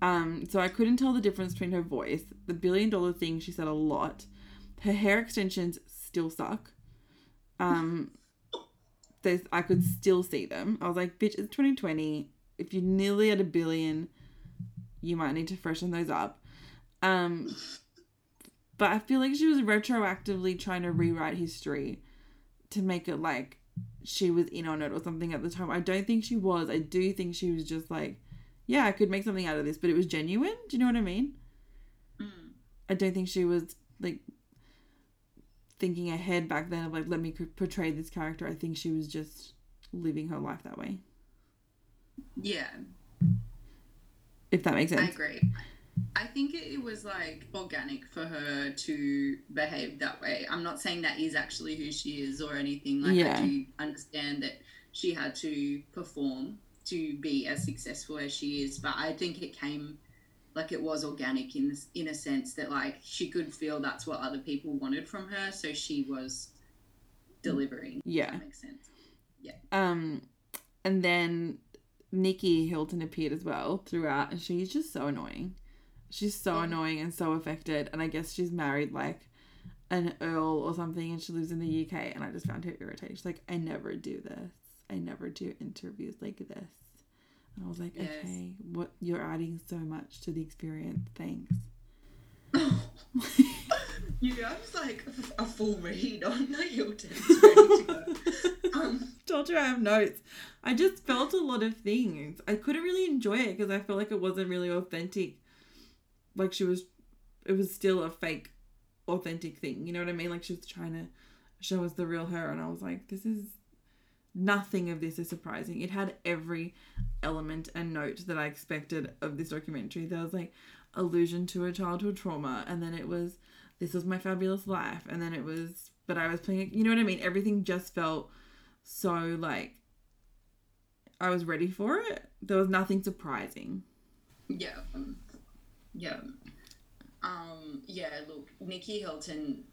Um, so I couldn't tell the difference between her voice. The billion dollar thing, she said a lot. Her hair extensions still suck. Um, there's, I could still see them. I was like, bitch, it's 2020. If you're nearly at a billion, you might need to freshen those up. Um, but I feel like she was retroactively trying to rewrite history to make it like she was in on it or something at the time. I don't think she was. I do think she was just like, yeah, I could make something out of this, but it was genuine. Do you know what I mean? Mm. I don't think she was like thinking ahead back then of like, let me portray this character. I think she was just living her life that way. Yeah. If that makes sense. I agree. I think it was like organic for her to behave that way. I'm not saying that is actually who she is or anything. Like Yeah. I do understand that she had to perform to be as successful as she is, but I think it came like it was organic in this, in a sense that like she could feel that's what other people wanted from her, so she was delivering. Yeah. that makes sense. Yeah. Um, and then Nicky Hilton appeared as well throughout, and she's just so annoying. She's so Mhm. annoying and so affected, and I guess she's married like an earl or something, and she lives in the UK, and I just found her irritating. She's like, I never do this. I never do interviews like this. And I was like, Yes. okay, what you're adding so much to the experience. Thanks. You have like a full read on the Hilton. ready to go. Um, Told you I have notes. I just felt a lot of things. I couldn't really enjoy it because I felt like it wasn't really authentic. Like she was, it was still a fake, authentic thing. You know what I mean? Like she was trying to show us the real her, and I was like, this is nothing of this is surprising. It had every element and note that I expected of this documentary. There was like allusion to a childhood trauma, and then it was this was my fabulous life, and then it was but I was playing. You know what I mean? Everything just felt so like I was ready for it. There was nothing surprising. yeah. Yeah. Um, yeah, look, Nicky Hilton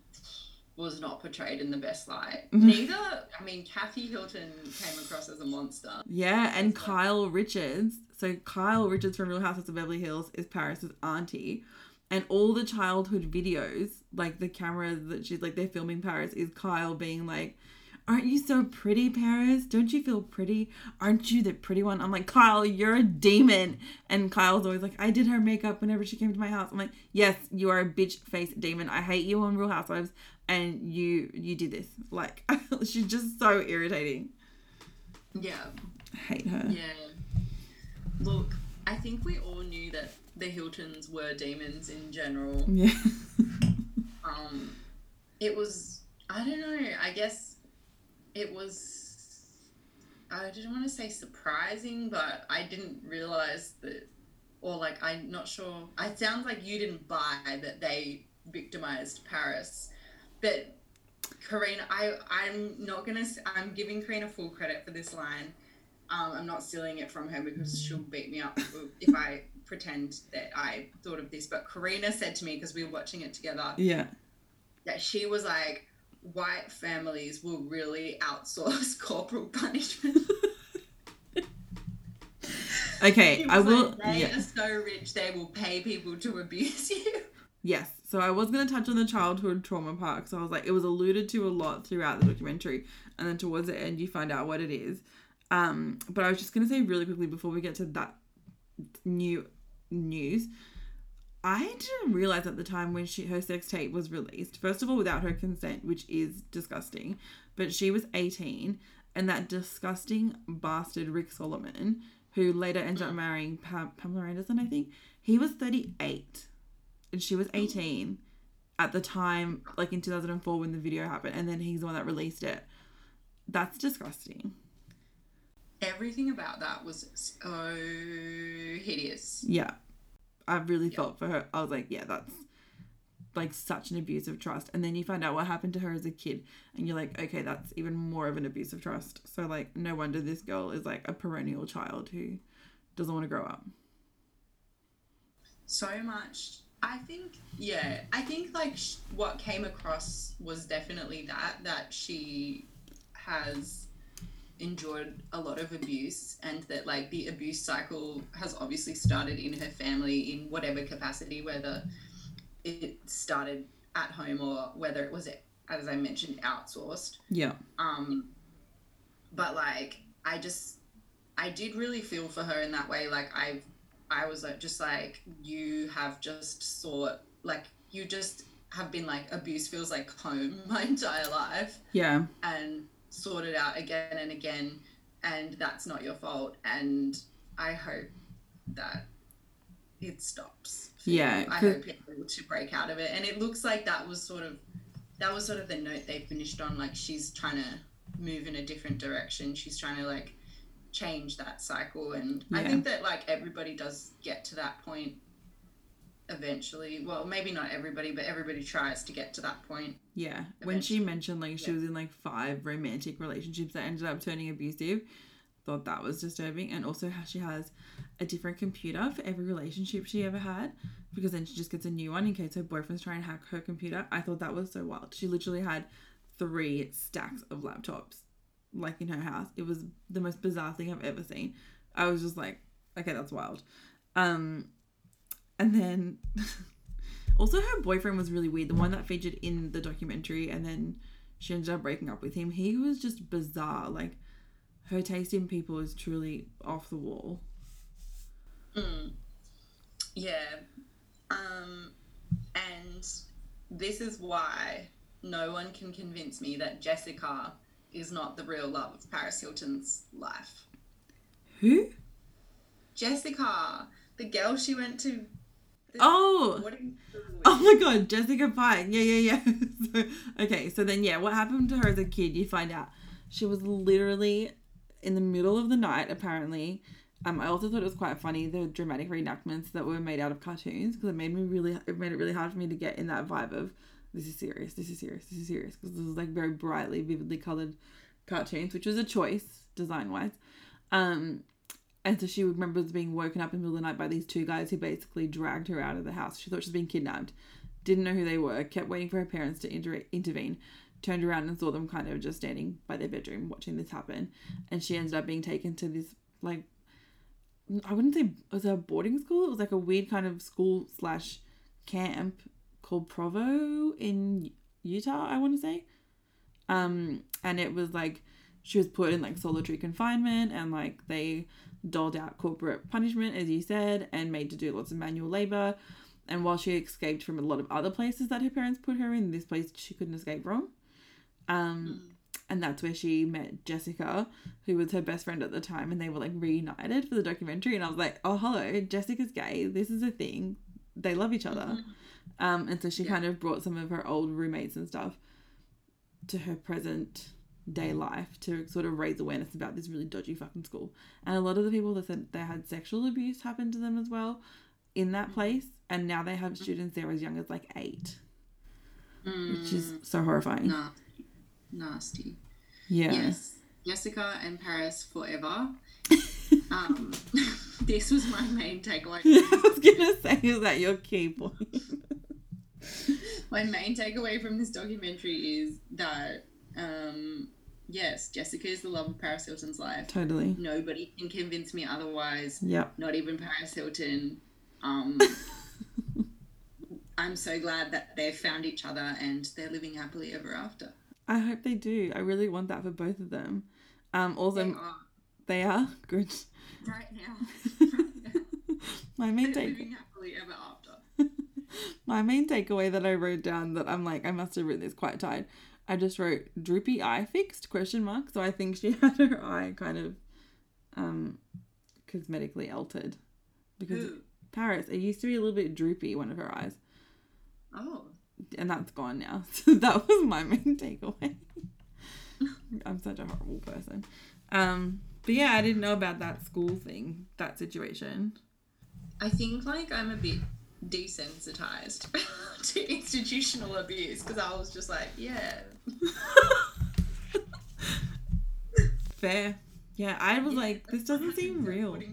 was not portrayed in the best light. Mhm. Neither, I mean, Kathy Hilton came across as a monster. Yeah, and Kyle Richards. So Kyle Richards from Real Housewives of Beverly Hills is Paris's auntie, And all the childhood videos, like the camera that she's like they're filming Paris, is Kyle being like, Aren't you so pretty, Paris? Don't you feel pretty? Aren't you the pretty one? I'm like, Kyle, you're a demon. And Kyle's always like, I did her makeup whenever she came to my house. I'm like, Yes, you are a bitch face demon. I hate you on Real Housewives and you you did this. Like she's just so irritating. Yeah. I hate her. Yeah. Look, I think we all knew that the Hiltons were demons in general. Yeah. Um, it was I don't know. I guess it was. I didn't want to say surprising, but I didn't realize that, or like I'm not sure. It sounds like you didn't buy that they victimized Paris, but Karina, I I'm not gonna. I'm giving Karina full credit for this line. Um, I'm not stealing it from her because she'll beat me up if I pretend that I thought of this. But Karina said to me because we were watching it together yeah. that she was like, white families will really outsource corporal punishment. Okay, I will. like, they yeah. are so rich they will pay people to abuse you. Yes. So I was going to touch on the childhood trauma part because I was like, it was alluded to a lot throughout the documentary. And then towards the end, you find out what it is. Um, but I was just going to say really quickly before we get to that new news. I didn't realize at the time when she her sex tape was released, first of all, without her consent, which is disgusting, but she was 18, and that disgusting bastard Rick Solomon, who later ended up mm. marrying Pam- Pamela Anderson, I think, he was 38 and she was 18 at the time, like in 2004 when the video happened, and then he's the one that released it. That's disgusting. Everything about that was so hideous. Yeah. I really felt for her. I was like, yeah, that's like such an abuse of trust. And then you find out what happened to her as a kid, and you're like, okay, that's even more of an abuse of trust. So, like, no wonder this girl is like a perennial child who doesn't want to grow up. So much. I think, yeah, I think like sh- what came across was definitely that, that she has endured a lot of abuse and that like the abuse cycle has obviously started in her family in whatever capacity, whether it started at home or whether it was, as I mentioned, outsourced. Yeah. Um, but like, I just, I did really feel for her in that way. Like, I, I was like, just like, you have just sought, like, you just have been like, abuse feels like home my entire life Yeah. and sorted out again and again. And that's not your fault. And I hope that it stops. Yeah, I hope you're able to break out of it. And it looks like that was sort of that was sort of the note they finished on. Like she's trying to move in a different direction. She's trying to like change that cycle. And I think that like everybody does get to that point eventually. Well, maybe not everybody, but everybody tries to get to that point. Yeah. When she mentioned like she Yeah. was in like five romantic relationships that ended up turning abusive, thought that was disturbing. And also how she has a different computer for every relationship she ever had because then she just gets a new one in case her boyfriend's trying to hack her computer. I thought that was so wild. She literally had three stacks of laptops like in her house. It was the most bizarre thing I've ever seen. I was just like, okay, that's wild. Um and then also her boyfriend was really weird. The one that featured in the documentary and then she ended up breaking up with him. He was just bizarre. Like her taste in people is truly off the wall. Mm. Yeah. Um, and this is why no one can convince me that Jessica is not the real love of Paris Hilton's life. Who? Jessica, the girl she went to. Oh, school oh my god, Jessica Pine. Yeah, yeah, yeah. so, okay, so then yeah, what happened to her as a kid? You find out she was literally in the middle of the night. Apparently, um, I also thought it was quite funny the dramatic reenactments that were made out of cartoons because it made me really, it made it really hard for me to get in that vibe of this is serious, this is serious, this is serious because this was like very brightly, vividly colored cartoons, which was a choice design wise. Um, and so she remembers being woken up in the middle of the night by these two guys who basically dragged her out of the house. She thought she was being kidnapped, didn't know who they were, kept waiting for her parents to inter- intervene, turned around and saw them kind of just standing by their bedroom watching this happen. And she ended up being taken to this, like, I wouldn't say it was a boarding school. It was like a weird kind of school slash camp called Provo in Utah, I want to say. Um, and it was like she was put in like solitary confinement and like they doled out corporate punishment, as you said, and made to do lots of manual labor. And while she escaped from a lot of other places that her parents put her in, this place she couldn't escape from. Um, and that's where she met Jessica, who was her best friend at the time, and they were like reunited for the documentary. And I was like, oh, hello, Jessica's gay. This is a thing. They love each other. Um, and so she kind of brought some of her old roommates and stuff to her present day life to sort of raise awareness about this really dodgy fucking school. And a lot of the people that said they had sexual abuse happen to them as well in that place. And now they have students there as young as like eight, which is so horrifying. Nah. Nasty. Yeah. Yes. Jessica and Paris forever. um, this was my main takeaway. Yeah, I was gonna say, is that your key point? my main takeaway from this documentary is that, um, yes, Jessica is the love of Paris Hilton's life. totally. Nobody can convince me otherwise. Yep. Not even Paris Hilton. Um, I'm so glad that they've found each other and they're living happily ever after. I hope they do. I really want that for both of them. Um, also, They are they are good. right now. Right now. My main They're take, living happily ever after. my main takeaway that I wrote down that I'm like I must have written this quite tight. I just wrote droopy eye fixed question mark. So I think she had her eye kind of um cosmetically altered because? Paris it used to be a little bit droopy one of her eyes Oh. and that's gone now. So that was my main takeaway. I'm such a horrible person. Um, but yeah, I didn't know about that school thing, that situation. I think like I'm a bit desensitized to institutional abuse because I was just like, yeah. Fair. Yeah, I was yeah, like, this doesn't seem real.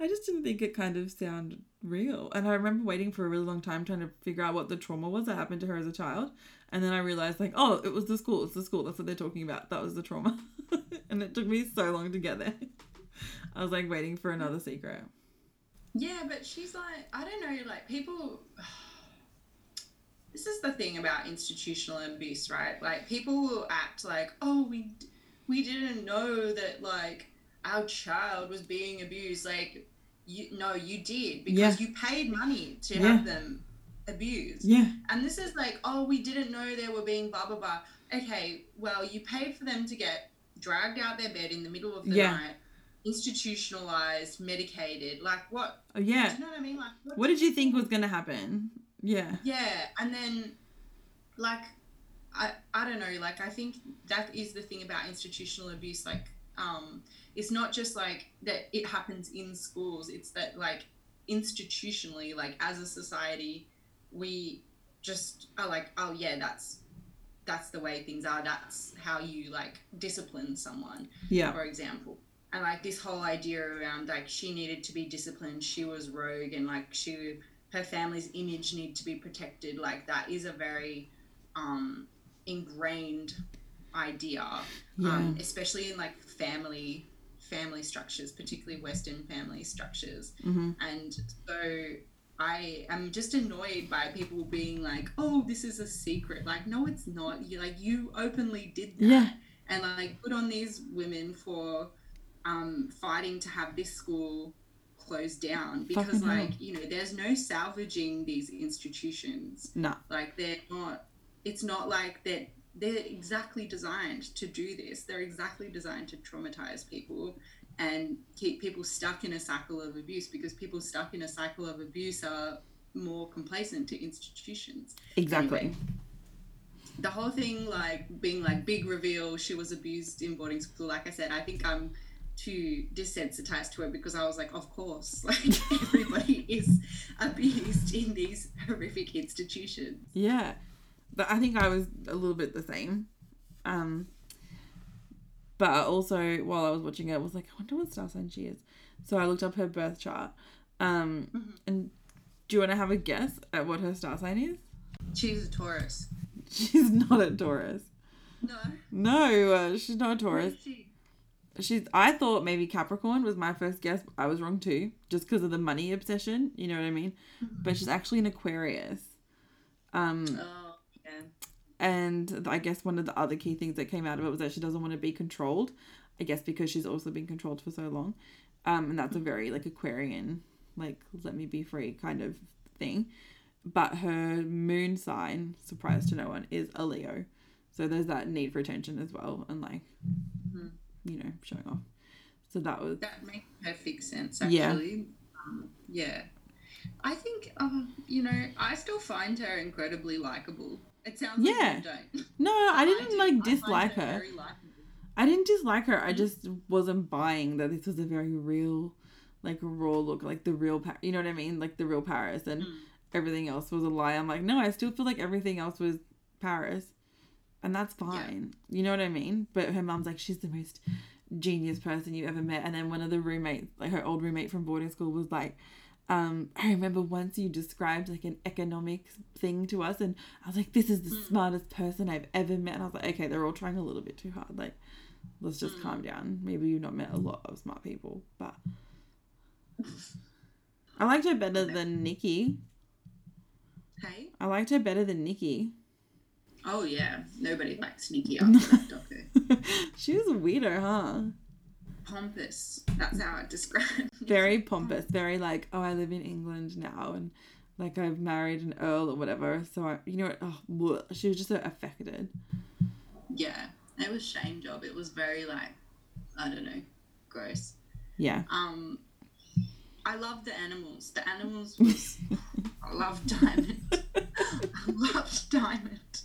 I just didn't think it kind of sounded real. And I remember waiting for a really long time trying to figure out what the trauma was that happened to her as a child. And then I realized, like, oh, it was the school. It's the school. That's what they're talking about. That was the trauma. and it took me so long to get there. I was like waiting for another secret. Yeah, but she's like, I don't know, like people. This is the thing about institutional abuse, right? Like people will act like, oh, we we didn't know that like our child was being abused. Like, you no, you did because you paid money to Yeah. have them abused. Yeah. And this is like, oh, we didn't know they were being blah blah blah. Okay, well, you paid for them to get dragged out their bed in the middle of the Yeah. night, institutionalized, medicated. Like what? Oh, Do yeah. you know what I mean? Like What did you think was going to happen? Yeah. Yeah, and then like I I don't know. Like I think that is the thing about institutional abuse. Like um, it's not just like that it happens in schools. It's that like institutionally, like as a society, we just are like, oh yeah, that's that's the way things are. That's how you like discipline someone Yeah. for example. And like this whole idea around like she needed to be disciplined, she was rogue, and like she, her family's image need to be protected. Like that is a very um, ingrained idea, um, especially in like family family structures, particularly Western family structures. hmm And so I am just annoyed by people being like, "Oh, this is a secret." Like, no, it's not. You like you openly did that, Yeah. and like put on these women for um, fighting to have this school closed down because, Fucking hell. like, you know, there's no salvaging these institutions. No. Like, they're not. It's not like that. They're exactly designed to do this. They're exactly designed to traumatize people and keep people stuck in a cycle of abuse because people stuck in a cycle of abuse are more complacent to institutions. Exactly. Anyway. The whole thing, like being like big reveal, she was abused in boarding school. Like I said, I think I'm too desensitized to it because I was like, of course, like everybody is abused in these horrific institutions. Yeah. But I think I was a little bit the same. Um but also while I was watching it, I was like, I wonder what star sign she is. So I looked up her birth chart. Um and do you want to have a guess at what her star sign is? She's a Taurus. She's not a Taurus. No, No, uh, she's not a Taurus. she? She's. I thought maybe Capricorn was my first guess. I was wrong too, just because of the money obsession. You know what I mean? But she's actually an Aquarius. Um, Oh, yeah. and I guess one of the other key things that came out of it was that she doesn't want to be controlled. I guess because she's also been controlled for so long, um, and that's a very like Aquarian, like let me be free kind of thing. But her moon sign, surprise to no one, is a Leo, so there's that need for attention as well, and like, Mhm. You know, showing off. So that was That makes perfect sense, Yeah. actually. Um, yeah. I think, um, you know, I still find her incredibly likable. It sounds like Yeah. you don't. no, I didn't like I find dislike her. Very. I didn't dislike her. I just wasn't buying that this was a very real, like raw look, like the real, pa- you know what I mean, like the real Paris, and Mm. everything else was a lie. I'm like, no, I still feel like everything else was Paris, and that's fine. You know what I mean? But her mom's like, she's the most genius person you ever met, and then one of the roommates, like her old roommate from boarding school, was like. Um, I remember once you described like an economic thing to us, and I was like, "This is the Mm. smartest person I've ever met." And I was like, "Okay, they're all trying a little bit too hard. Like, let's just Mm. calm down. Maybe you've not met a lot of smart people, but I liked her better than Nicky. Hey? I liked her better than Nicky. Oh, yeah. Nobody likes Nicky after that she was a weirdo, huh? Pompous. That's how it. Very pompous, very like, oh, I live in England now, and like I've married an earl or whatever. So I, you know what? Oh, bleh. she was just so affected. Yeah. It was shame job. It was very, like, I don't know, gross. Yeah. Um, I love the animals. The animals was I loved Diamond. I loved Diamond.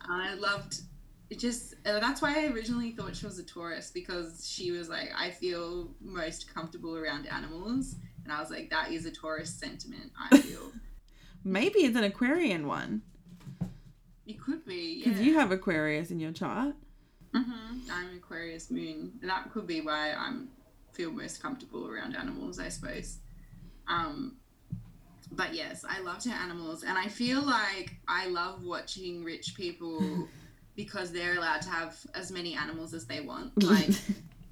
I loved it. Just uh, that's why I originally thought she was a Taurus because she was like I feel most comfortable around animals, and I was like that is a Taurus sentiment. I feel Maybe it's an Aquarian one it could be because yeah. you have Aquarius in your chart. hmm I'm Aquarius moon, and that could be why I'm feel most comfortable around animals, I suppose. Um, but yes, I love to animals, and I feel like I love watching rich people because they're allowed to have as many animals as they want. Like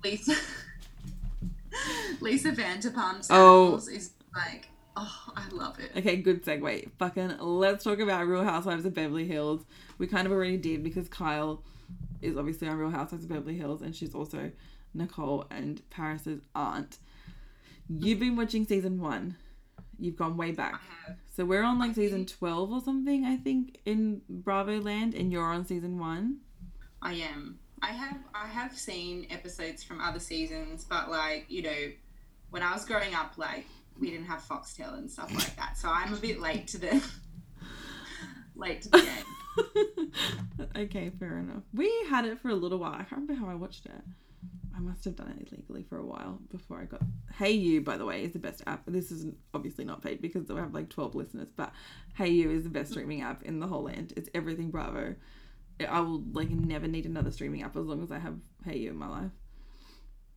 Lisa, Lisa Vanderpump's Oh. animals is like, oh, I love it. Okay, good segue. Fucking let's talk about Real Housewives of Beverly Hills. We kind of already did because Kyle is obviously on Real Housewives of Beverly Hills and she's also Nicole and Paris's aunt. You've been watching season one. You've gone way I back. have. So we're on like season think- 12 or something, I think, in Bravo Land, and you're on season one. I am. I have I have seen episodes from other seasons, but like, you know, when I was growing up, like we didn't have Foxtel and stuff like that. So I'm a bit late to the late to the game. okay, fair enough. We had it for a little while. I can't remember how I watched it. I must have done it illegally for a while before I got. hayu, by the way, is the best app. This is obviously not paid because we have like 12 listeners, but hayu is the best streaming app in the whole land. It's everything Bravo. I will like never need another streaming app as long as I have hayu in my life.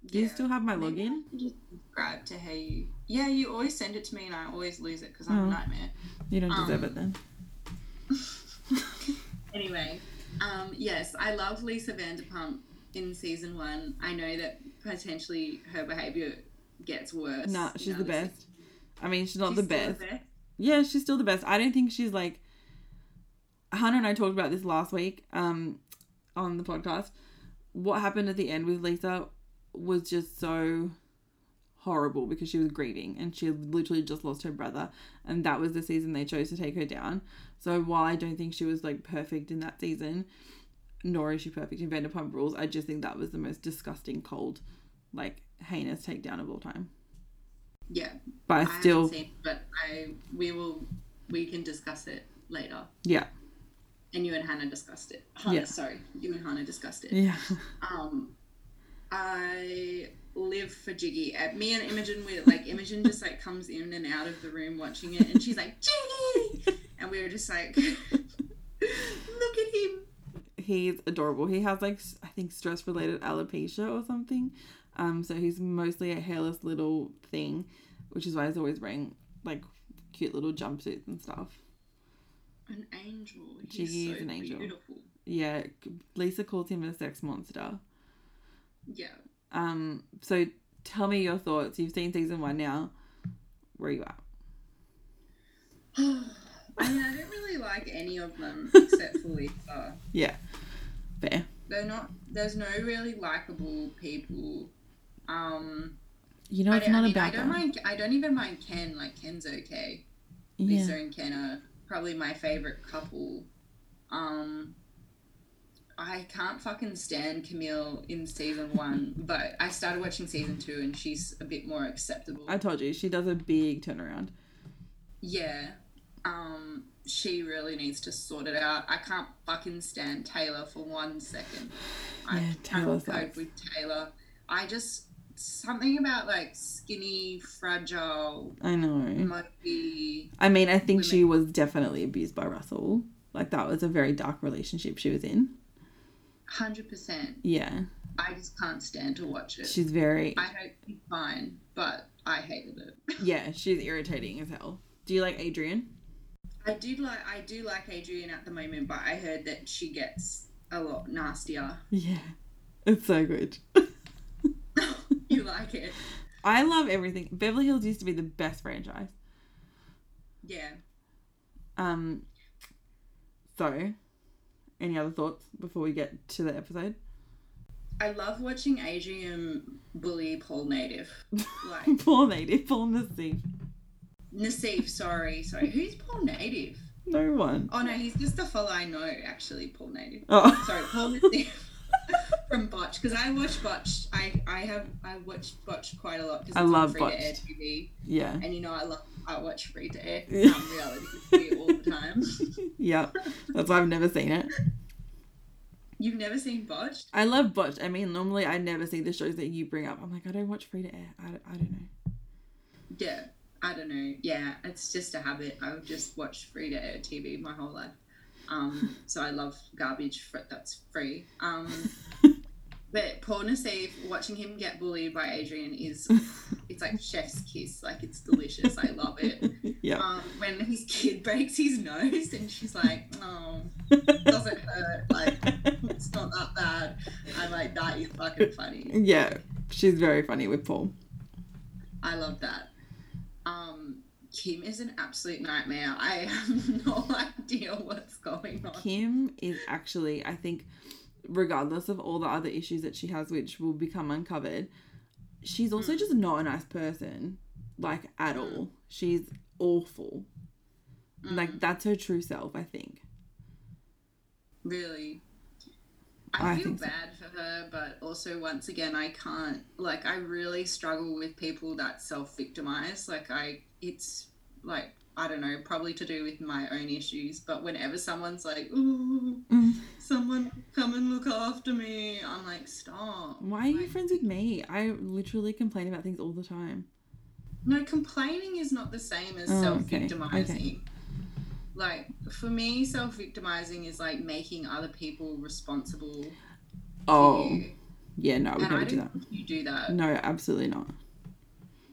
Do you still have my Maybe I login? just subscribe to hayu. Yeah, you always send it to me and I always lose it because I'm Oh. a nightmare. You don't deserve Um, it then. Anyway, um, yes, I love Lisa Vanderpump in season one. I know that potentially her behavior gets worse. Nah, she's the best. I mean, she's not She's the still best. Yeah, she's still the best. I don't think she's like Hannah and I talked about this last week um on the podcast. What happened at the end with Lisa was just so horrible because she was grieving and she literally just lost her brother and that was the season they chose to take her down. So while I don't think she was like perfect in that season, nor is she perfect in Vanderpump Rules, I just think that was the most disgusting, cold, like heinous takedown of all time. Yeah, But I I still seen, but I we will we can discuss it later. Yeah. And you and Hannah discussed it. Hannah, Yeah. sorry, you and Hannah discussed it. Yeah. Um, I live for Giggy. Uh, me and Imogen, we like Imogen just like comes in and out of the room watching it, and she's like Giggy, and we were just like, look at him. He's adorable. He has like I think stress related alopecia or something. Um, so he's mostly a hairless little thing, which is why he's always wearing like cute little jumpsuits and stuff. An angel. He's Giggy so is an angel. Beautiful. Yeah, Lisa calls him a sex monster. Yeah. Um, so tell me your thoughts. You've seen season one now. Where are you at? I mean, I don't really like any of them except for Lisa. Yeah, fair. They're not. There's no really likable people. Um, You know, I, it's don't- I not mean, I don't that. mind. I don't even mind Ken. Like Ken's okay. Yeah, Lisa and Ken are probably my favorite couple. Um, I can't fucking stand Camille in season one, but I started watching season two and she's a bit more acceptable. I told you she does a big turnaround. Yeah. Um, she really needs to sort it out. I can't fucking stand Taylor for one second. I Yeah, Taylor cannot cope with Taylor. I just something about like skinny, fragile, I know. I mean, I think women. she was definitely abused by Russell. Like that was a very dark relationship she was in. Hundred percent. Yeah, I just can't stand to watch it. she's very. I hope he's fine, but I hated it. Yeah, she's irritating as hell. Do you like Adrian? I do like I do like Adrian at the moment, but I heard that she gets a lot nastier. Yeah, it's so good. you like it? I love everything. Beverly Hills used to be the best franchise. Yeah. Um. So, any other thoughts before we get to the episode? I love watching Adrian bully Paul Native. Like Poor native, Paul Nassif. Nassif, sorry, sorry. Who's Paul Native? No one. Oh no, he's just a fellow I know actually, Paul Native. Oh, Sorry, Paul Nassif from Botch. Because I watch Botch. I I have I watched Botch quite a lot because I love free to air TV. yeah. And you know I love I watch free to air um, reality TV all the time. Yep. That's why I've never seen it. You've never seen Botched? I love Butch. I mean, normally I never see the shows that you bring up. I'm like, I don't watch free to air. I I don't know. Yeah, I don't know. Yeah, it's just a habit. I've just watched free to air TV my whole life. Um, so I love garbage fr- that's free. Um, but Paul Nassif, watching him get bullied by Adrian is it's like chef's kiss. Like it's delicious. I love it. yeah. Um, when his kid breaks his nose and she's like, "Oh, doesn't hurt? Like it's not that bad." I'm like, that is fucking funny. yeah. She's very funny with Paul. I love that. Um, Kim is an absolute nightmare. I have no idea what's going on. Kim is actually, I think, regardless of all the other issues that she has, which will become uncovered, she's also hmm. just not a nice person, like at hmm. all. She's awful. Like hmm. that's her true self, I think. Really. I, I feel so. bad for her, but also once again, I can't. Like, I really struggle with people that self-victimize. Like, I, it's like I don't know, probably to do with my own issues. But whenever someone's like, "Ooh, Mm. someone come and look after me," I'm like, "Stop." Why are you friends with me? I literally complain about things all the time. No, complaining is not the same as Oh, self okay, victimizing. okay. Like for me, self victimizing is like making other people responsible. Oh, yeah, no, we and never do that. you do that. No, absolutely not.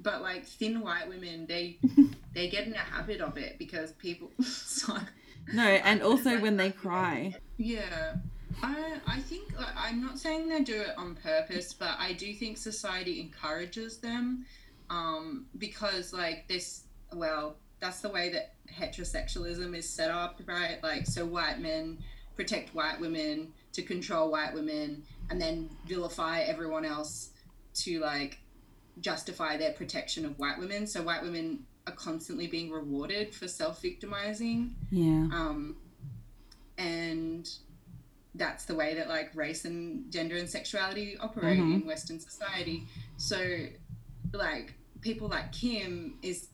But like thin white women, they they get in a habit of it because people. so, No, and also like when they cry. yeah. I, I think like, I'm not saying they do it on purpose, but I do think society encourages them um, because like this well that's the way that heterosexualism is set up right like so white men protect white women to control white women and then vilify everyone else to like justify their protection of white women so white women are constantly being rewarded for self-victimizing Yeah. um, and that's the way that like race and gender and sexuality operate Mhm. in Western society. So, like people like Kim is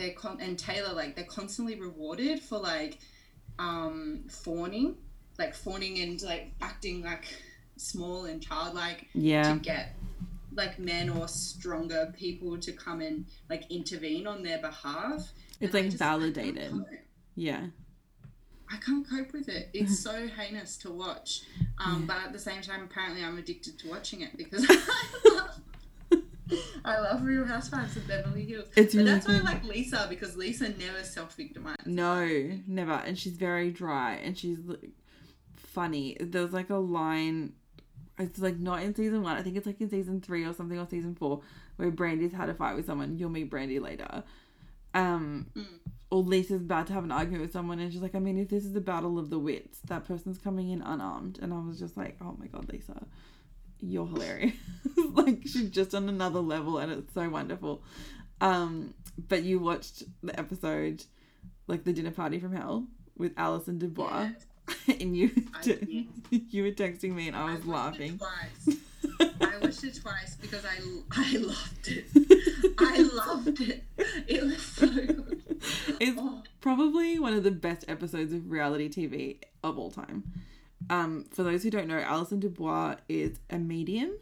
they're con- and Taylor like they're constantly rewarded for like um, fawning, like fawning and like acting like small and childlike Yeah. to get like men or stronger people to come and like intervene on their behalf. It's like just- validated. Yeah. I can't cope with it. It's so heinous to watch. Um, But at the same time, apparently, I'm addicted to watching it because I love, I love Real Housewives of Beverly Hills. It's but really that's why I like Lisa because Lisa never self victimized. No, never. And she's very dry and she's funny. There's like a line, it's like not in season one. I think it's like in season three or something or season four where Brandy's had a fight with someone. You'll meet Brandy later. Um, Mm. or Lisa's about to have an argument with someone, and she's like, I mean, if this is the battle of the wits, that person's coming in unarmed, and I was just like, oh my god, Lisa, you're hilarious. like she's just on another level, and it's so wonderful. Um, but you watched the episode, like the dinner party from hell with Allison DuBois, and you I you were texting me, and I was watched laughing. I watched it twice because I I loved it. I loved it. It was so good. It's Oh, probably one of the best episodes of reality TV of all time. Um, for those who don't know, Allison DuBois is a medium,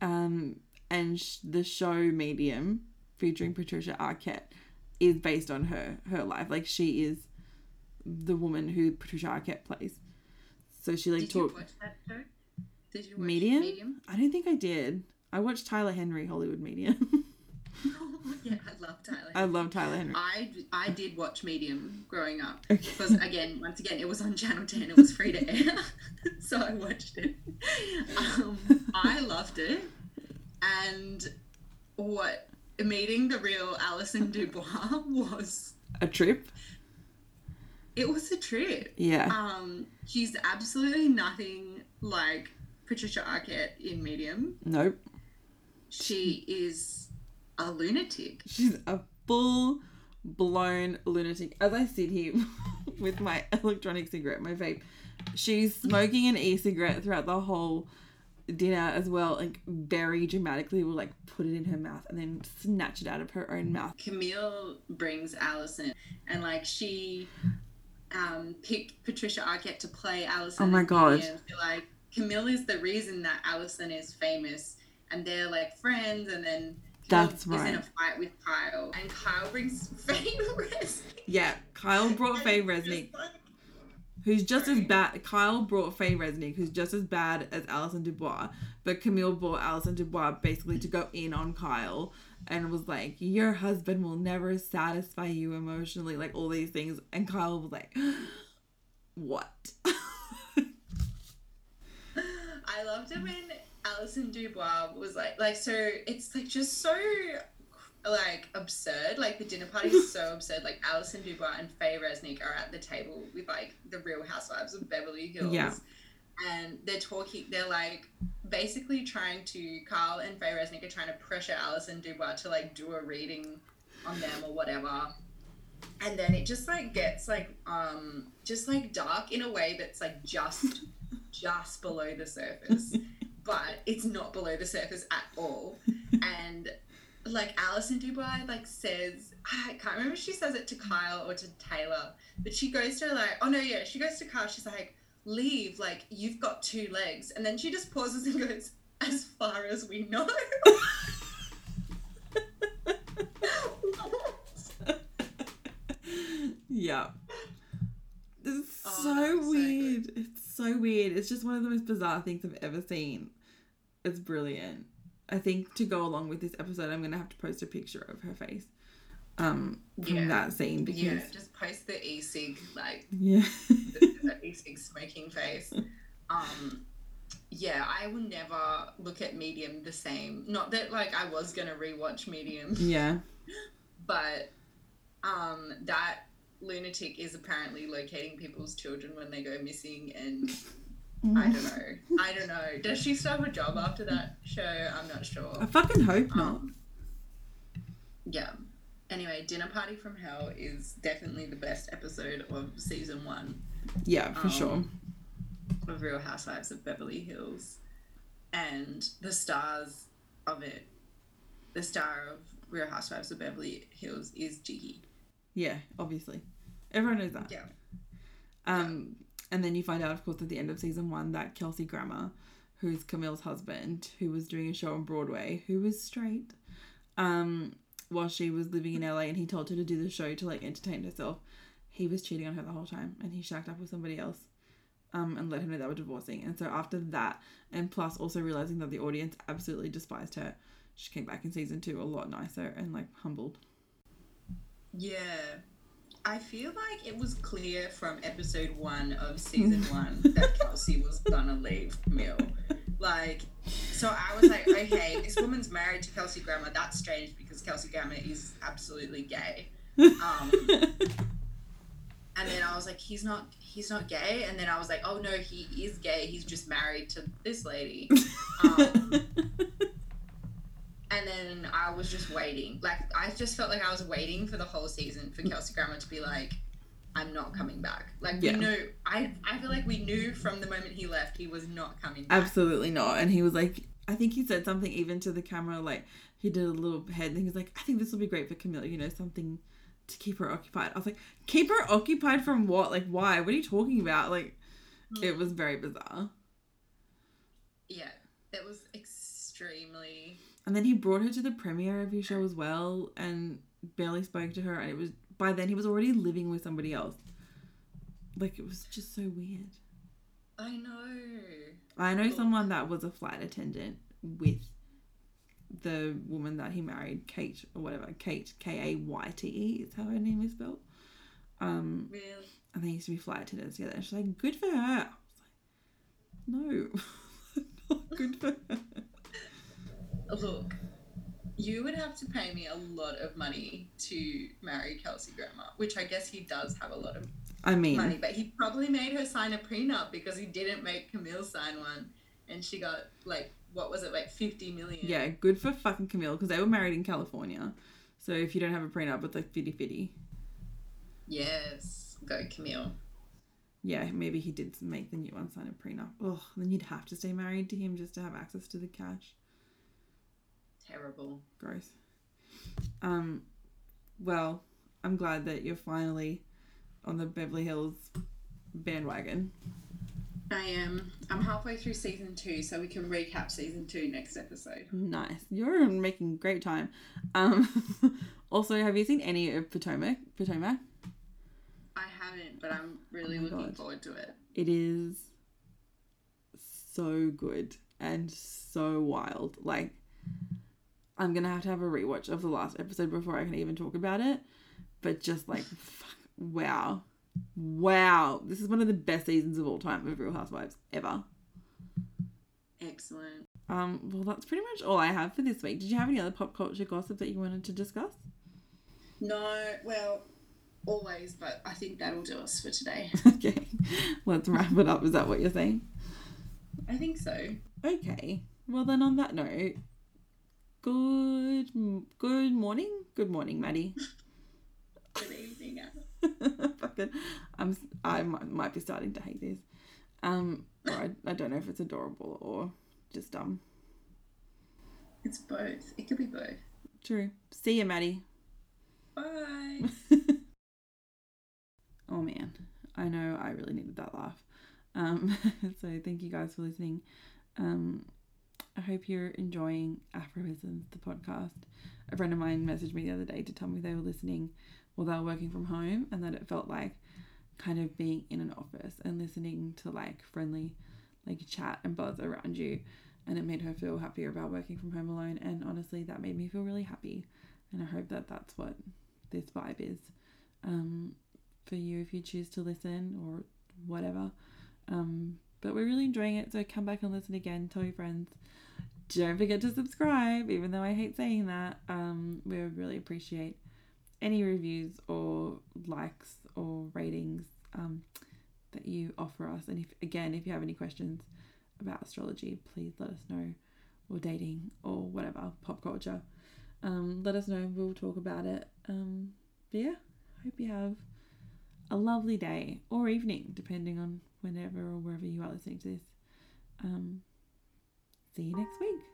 um, and sh- the show Medium, featuring Patricia Arquette, is based on her her life. Like she is the woman who Patricia Arquette plays. So she like did you watch that show? Did you watch Medium? Medium? I don't think I did. I watched Tyler Henry Hollywood Medium. yeah, I love Tyler. I love Tyler Henry. I, I did watch Medium growing up Okay. because again, once again, it was on Channel Ten. It was free to air, so I watched it. Um, I loved it, and what meeting the real Allison DuBois was. A trip. It was a trip. Yeah. Um, she's absolutely nothing like Patricia Arquette in Medium. Nope. She is a lunatic. She's a full blown lunatic. As I sit here with my electronic cigarette, my vape, she's smoking an e cigarette throughout the whole dinner as well. Like, very dramatically, will like put it in her mouth and then snatch it out of her own mouth. Camille brings Allison, and like she um, picked Patricia Arquette to play Allison. Oh my God. So, like Camille is the reason that Allison is famous, and they're like friends, and then. That's is in a fight with Kyle, and Kyle brings Faye Resnick. Yeah, Kyle brought Faye Resnick, like- who's just as bad. Kyle brought Faye Resnick, who's just as bad as Allison DuBois, but Camille brought Allison DuBois basically to go in on Kyle and was like, "Your husband will never satisfy you emotionally," like all these things, and Kyle was like, "What?" I loved it when Allison DuBois was like, like so. It's like just so like absurd. Like the dinner party is so absurd. Like Allison DuBois and Faye Resnick are at the table with like the Real Housewives of Beverly Hills. Yeah. And they're talking. They're like basically trying to. Carl and Faye Resnick are trying to pressure Allison DuBois to like do a reading on them or whatever. And then it just like gets like um just like dark in a way that's like just just below the surface, but it's not below the surface at all. And like Allison DuBois like says, I can't remember if she says it to Kyle or to Taylor, but she goes to like, oh no, yeah, she goes to Kyle. She's like, leave, like you've got two legs, and then she just pauses and goes, as far as we know. yeah. It's Oh, so was so good. weird. it's so weird. It's just one of the most bizarre things I've ever seen. It's brilliant. I think to go along with this episode, I'm gonna have to post a picture of her face, um, from Yeah. that scene because yeah, just post the e-cig like yeah, the, the e-cig smoking face. Um, yeah, I will never look at Medium the same. Not that like I was gonna rewatch Medium, yeah, but um, that lunatic is apparently locating people's children when they go missing, and I don't know. I don't know. Does she still have a job after that show? I'm not sure. I fucking hope not. Um, yeah. Anyway, Dinner Party from Hell is definitely the best episode of season one Yeah, for um, sure. of Real Housewives of Beverly Hills. And the stars of it, the star of Real Housewives of Beverly Hills is Giggy. Yeah, obviously, everyone knows that. Yeah. Um, and then you find out, of course, at the end of season one that Kelsey Grammer, who's Camille's husband, who was doing a show on Broadway, who was straight, um, while she was living in LA, and he told her to do the show to like entertain herself. He was cheating on her the whole time, and he shacked up with somebody else, um, and let her know they were divorcing. And so after that, and plus also realizing that the audience absolutely despised her, she came back in season two a lot nicer and like humbled. Yeah. I feel like it was clear from episode one of season one that Kelsey was gonna leave Mill. Like, so I was like, okay, this woman's married to Kelsey Grammer. That's strange because Kelsey Grammer is absolutely gay. Um, and then I was like, he's not, he's not gay. And then I was like, oh no, he is gay. He's just married to this lady. Um, and then I was just waiting. Like, I just felt like I was waiting for the whole season for Kelsey Grammer to be like, I'm not coming back. Like Yeah. we knew, I I feel like we knew from the moment he left he was not coming back. Absolutely not. And he was like, I think he said something even to the camera, like he did a little head and he was like, I think this will be great for Camilla, you know, something to keep her occupied. I was like, keep her occupied from what? Like, why? What are you talking about? Like, it mm. was very bizarre. Yeah, that was extremely. And then he brought her to the premiere of his show as well and barely spoke to her. And it was, by then, he was already living with somebody else. Like, it was just so weird. I know. I know someone that was a flight attendant with the woman that he married, Kayte or whatever. Kayte, K A Y T E is how her name is spelled. Um, Really. and they used to be flight attendants together. And she's like, good for her. I was like, no, not good for her. Look, you would have to pay me a lot of money to marry Kelsey Grammer, which I guess he does have a lot of I mean, money, but he probably made her sign a prenup because he didn't make Camille sign one, and she got like what was it like fifty million? yeah, good for fucking Camille because they were married in California. So if you don't have a prenup, it's like fitty fitty. Yes, go Camille. Yeah, maybe he did make the new one sign a prenup. Oh, then you'd have to stay married to him just to have access to the cash. Terrible. Gross. Um, well, I'm glad that you're finally on the Beverly Hills bandwagon. I am. I'm halfway through season two, so we can recap season two next episode. Nice. You're making great time. Um, also, have you seen any of Potomac? Potomac. I haven't, but I'm really Oh looking God. forward to it. It is so good and so wild. Like, I'm gonna have to have a rewatch of the last episode before I can even talk about it. But just like, fuck, wow, wow, this is one of the best seasons of all time of Real Housewives ever. Excellent. Um, well, that's pretty much all I have for this week. Did you have any other pop culture gossip that you wanted to discuss? No, well, always, but I think that'll do us for today. okay, let's wrap it up. Is that what you're saying? I think so. Okay. Well, then on that note, good good morning. Good morning, Madi. Good evening. Fucking, I'm I might, might be starting to hate this. Um, or I, I don't know if it's adorable or just dumb. It's both. It could be both. True. See you, Madi. Bye. oh man, I know I really needed that laugh. Um, so thank you guys for listening. Um, I hope you're enjoying Afroisms, the podcast. A friend of mine messaged me the other day to tell me they were listening while they were working from home and that it felt like kind of being in an office and listening to like friendly like chat and buzz around you and it made her feel happier about working from home alone and honestly that made me feel really happy and I hope that that's what this vibe is um, for you if you choose to listen or whatever. Um, but we're really enjoying it, so come back and listen again. Tell your friends. Don't forget to subscribe, even though I hate saying that. Um, we would really appreciate any reviews or likes or ratings um, that you offer us. And if again, if you have any questions about astrology, please let us know, or dating or whatever pop culture. Um, let us know. We'll talk about it. Um, but yeah, hope you have a lovely day or evening, depending on whenever or wherever you are listening to this. Um, see you next week.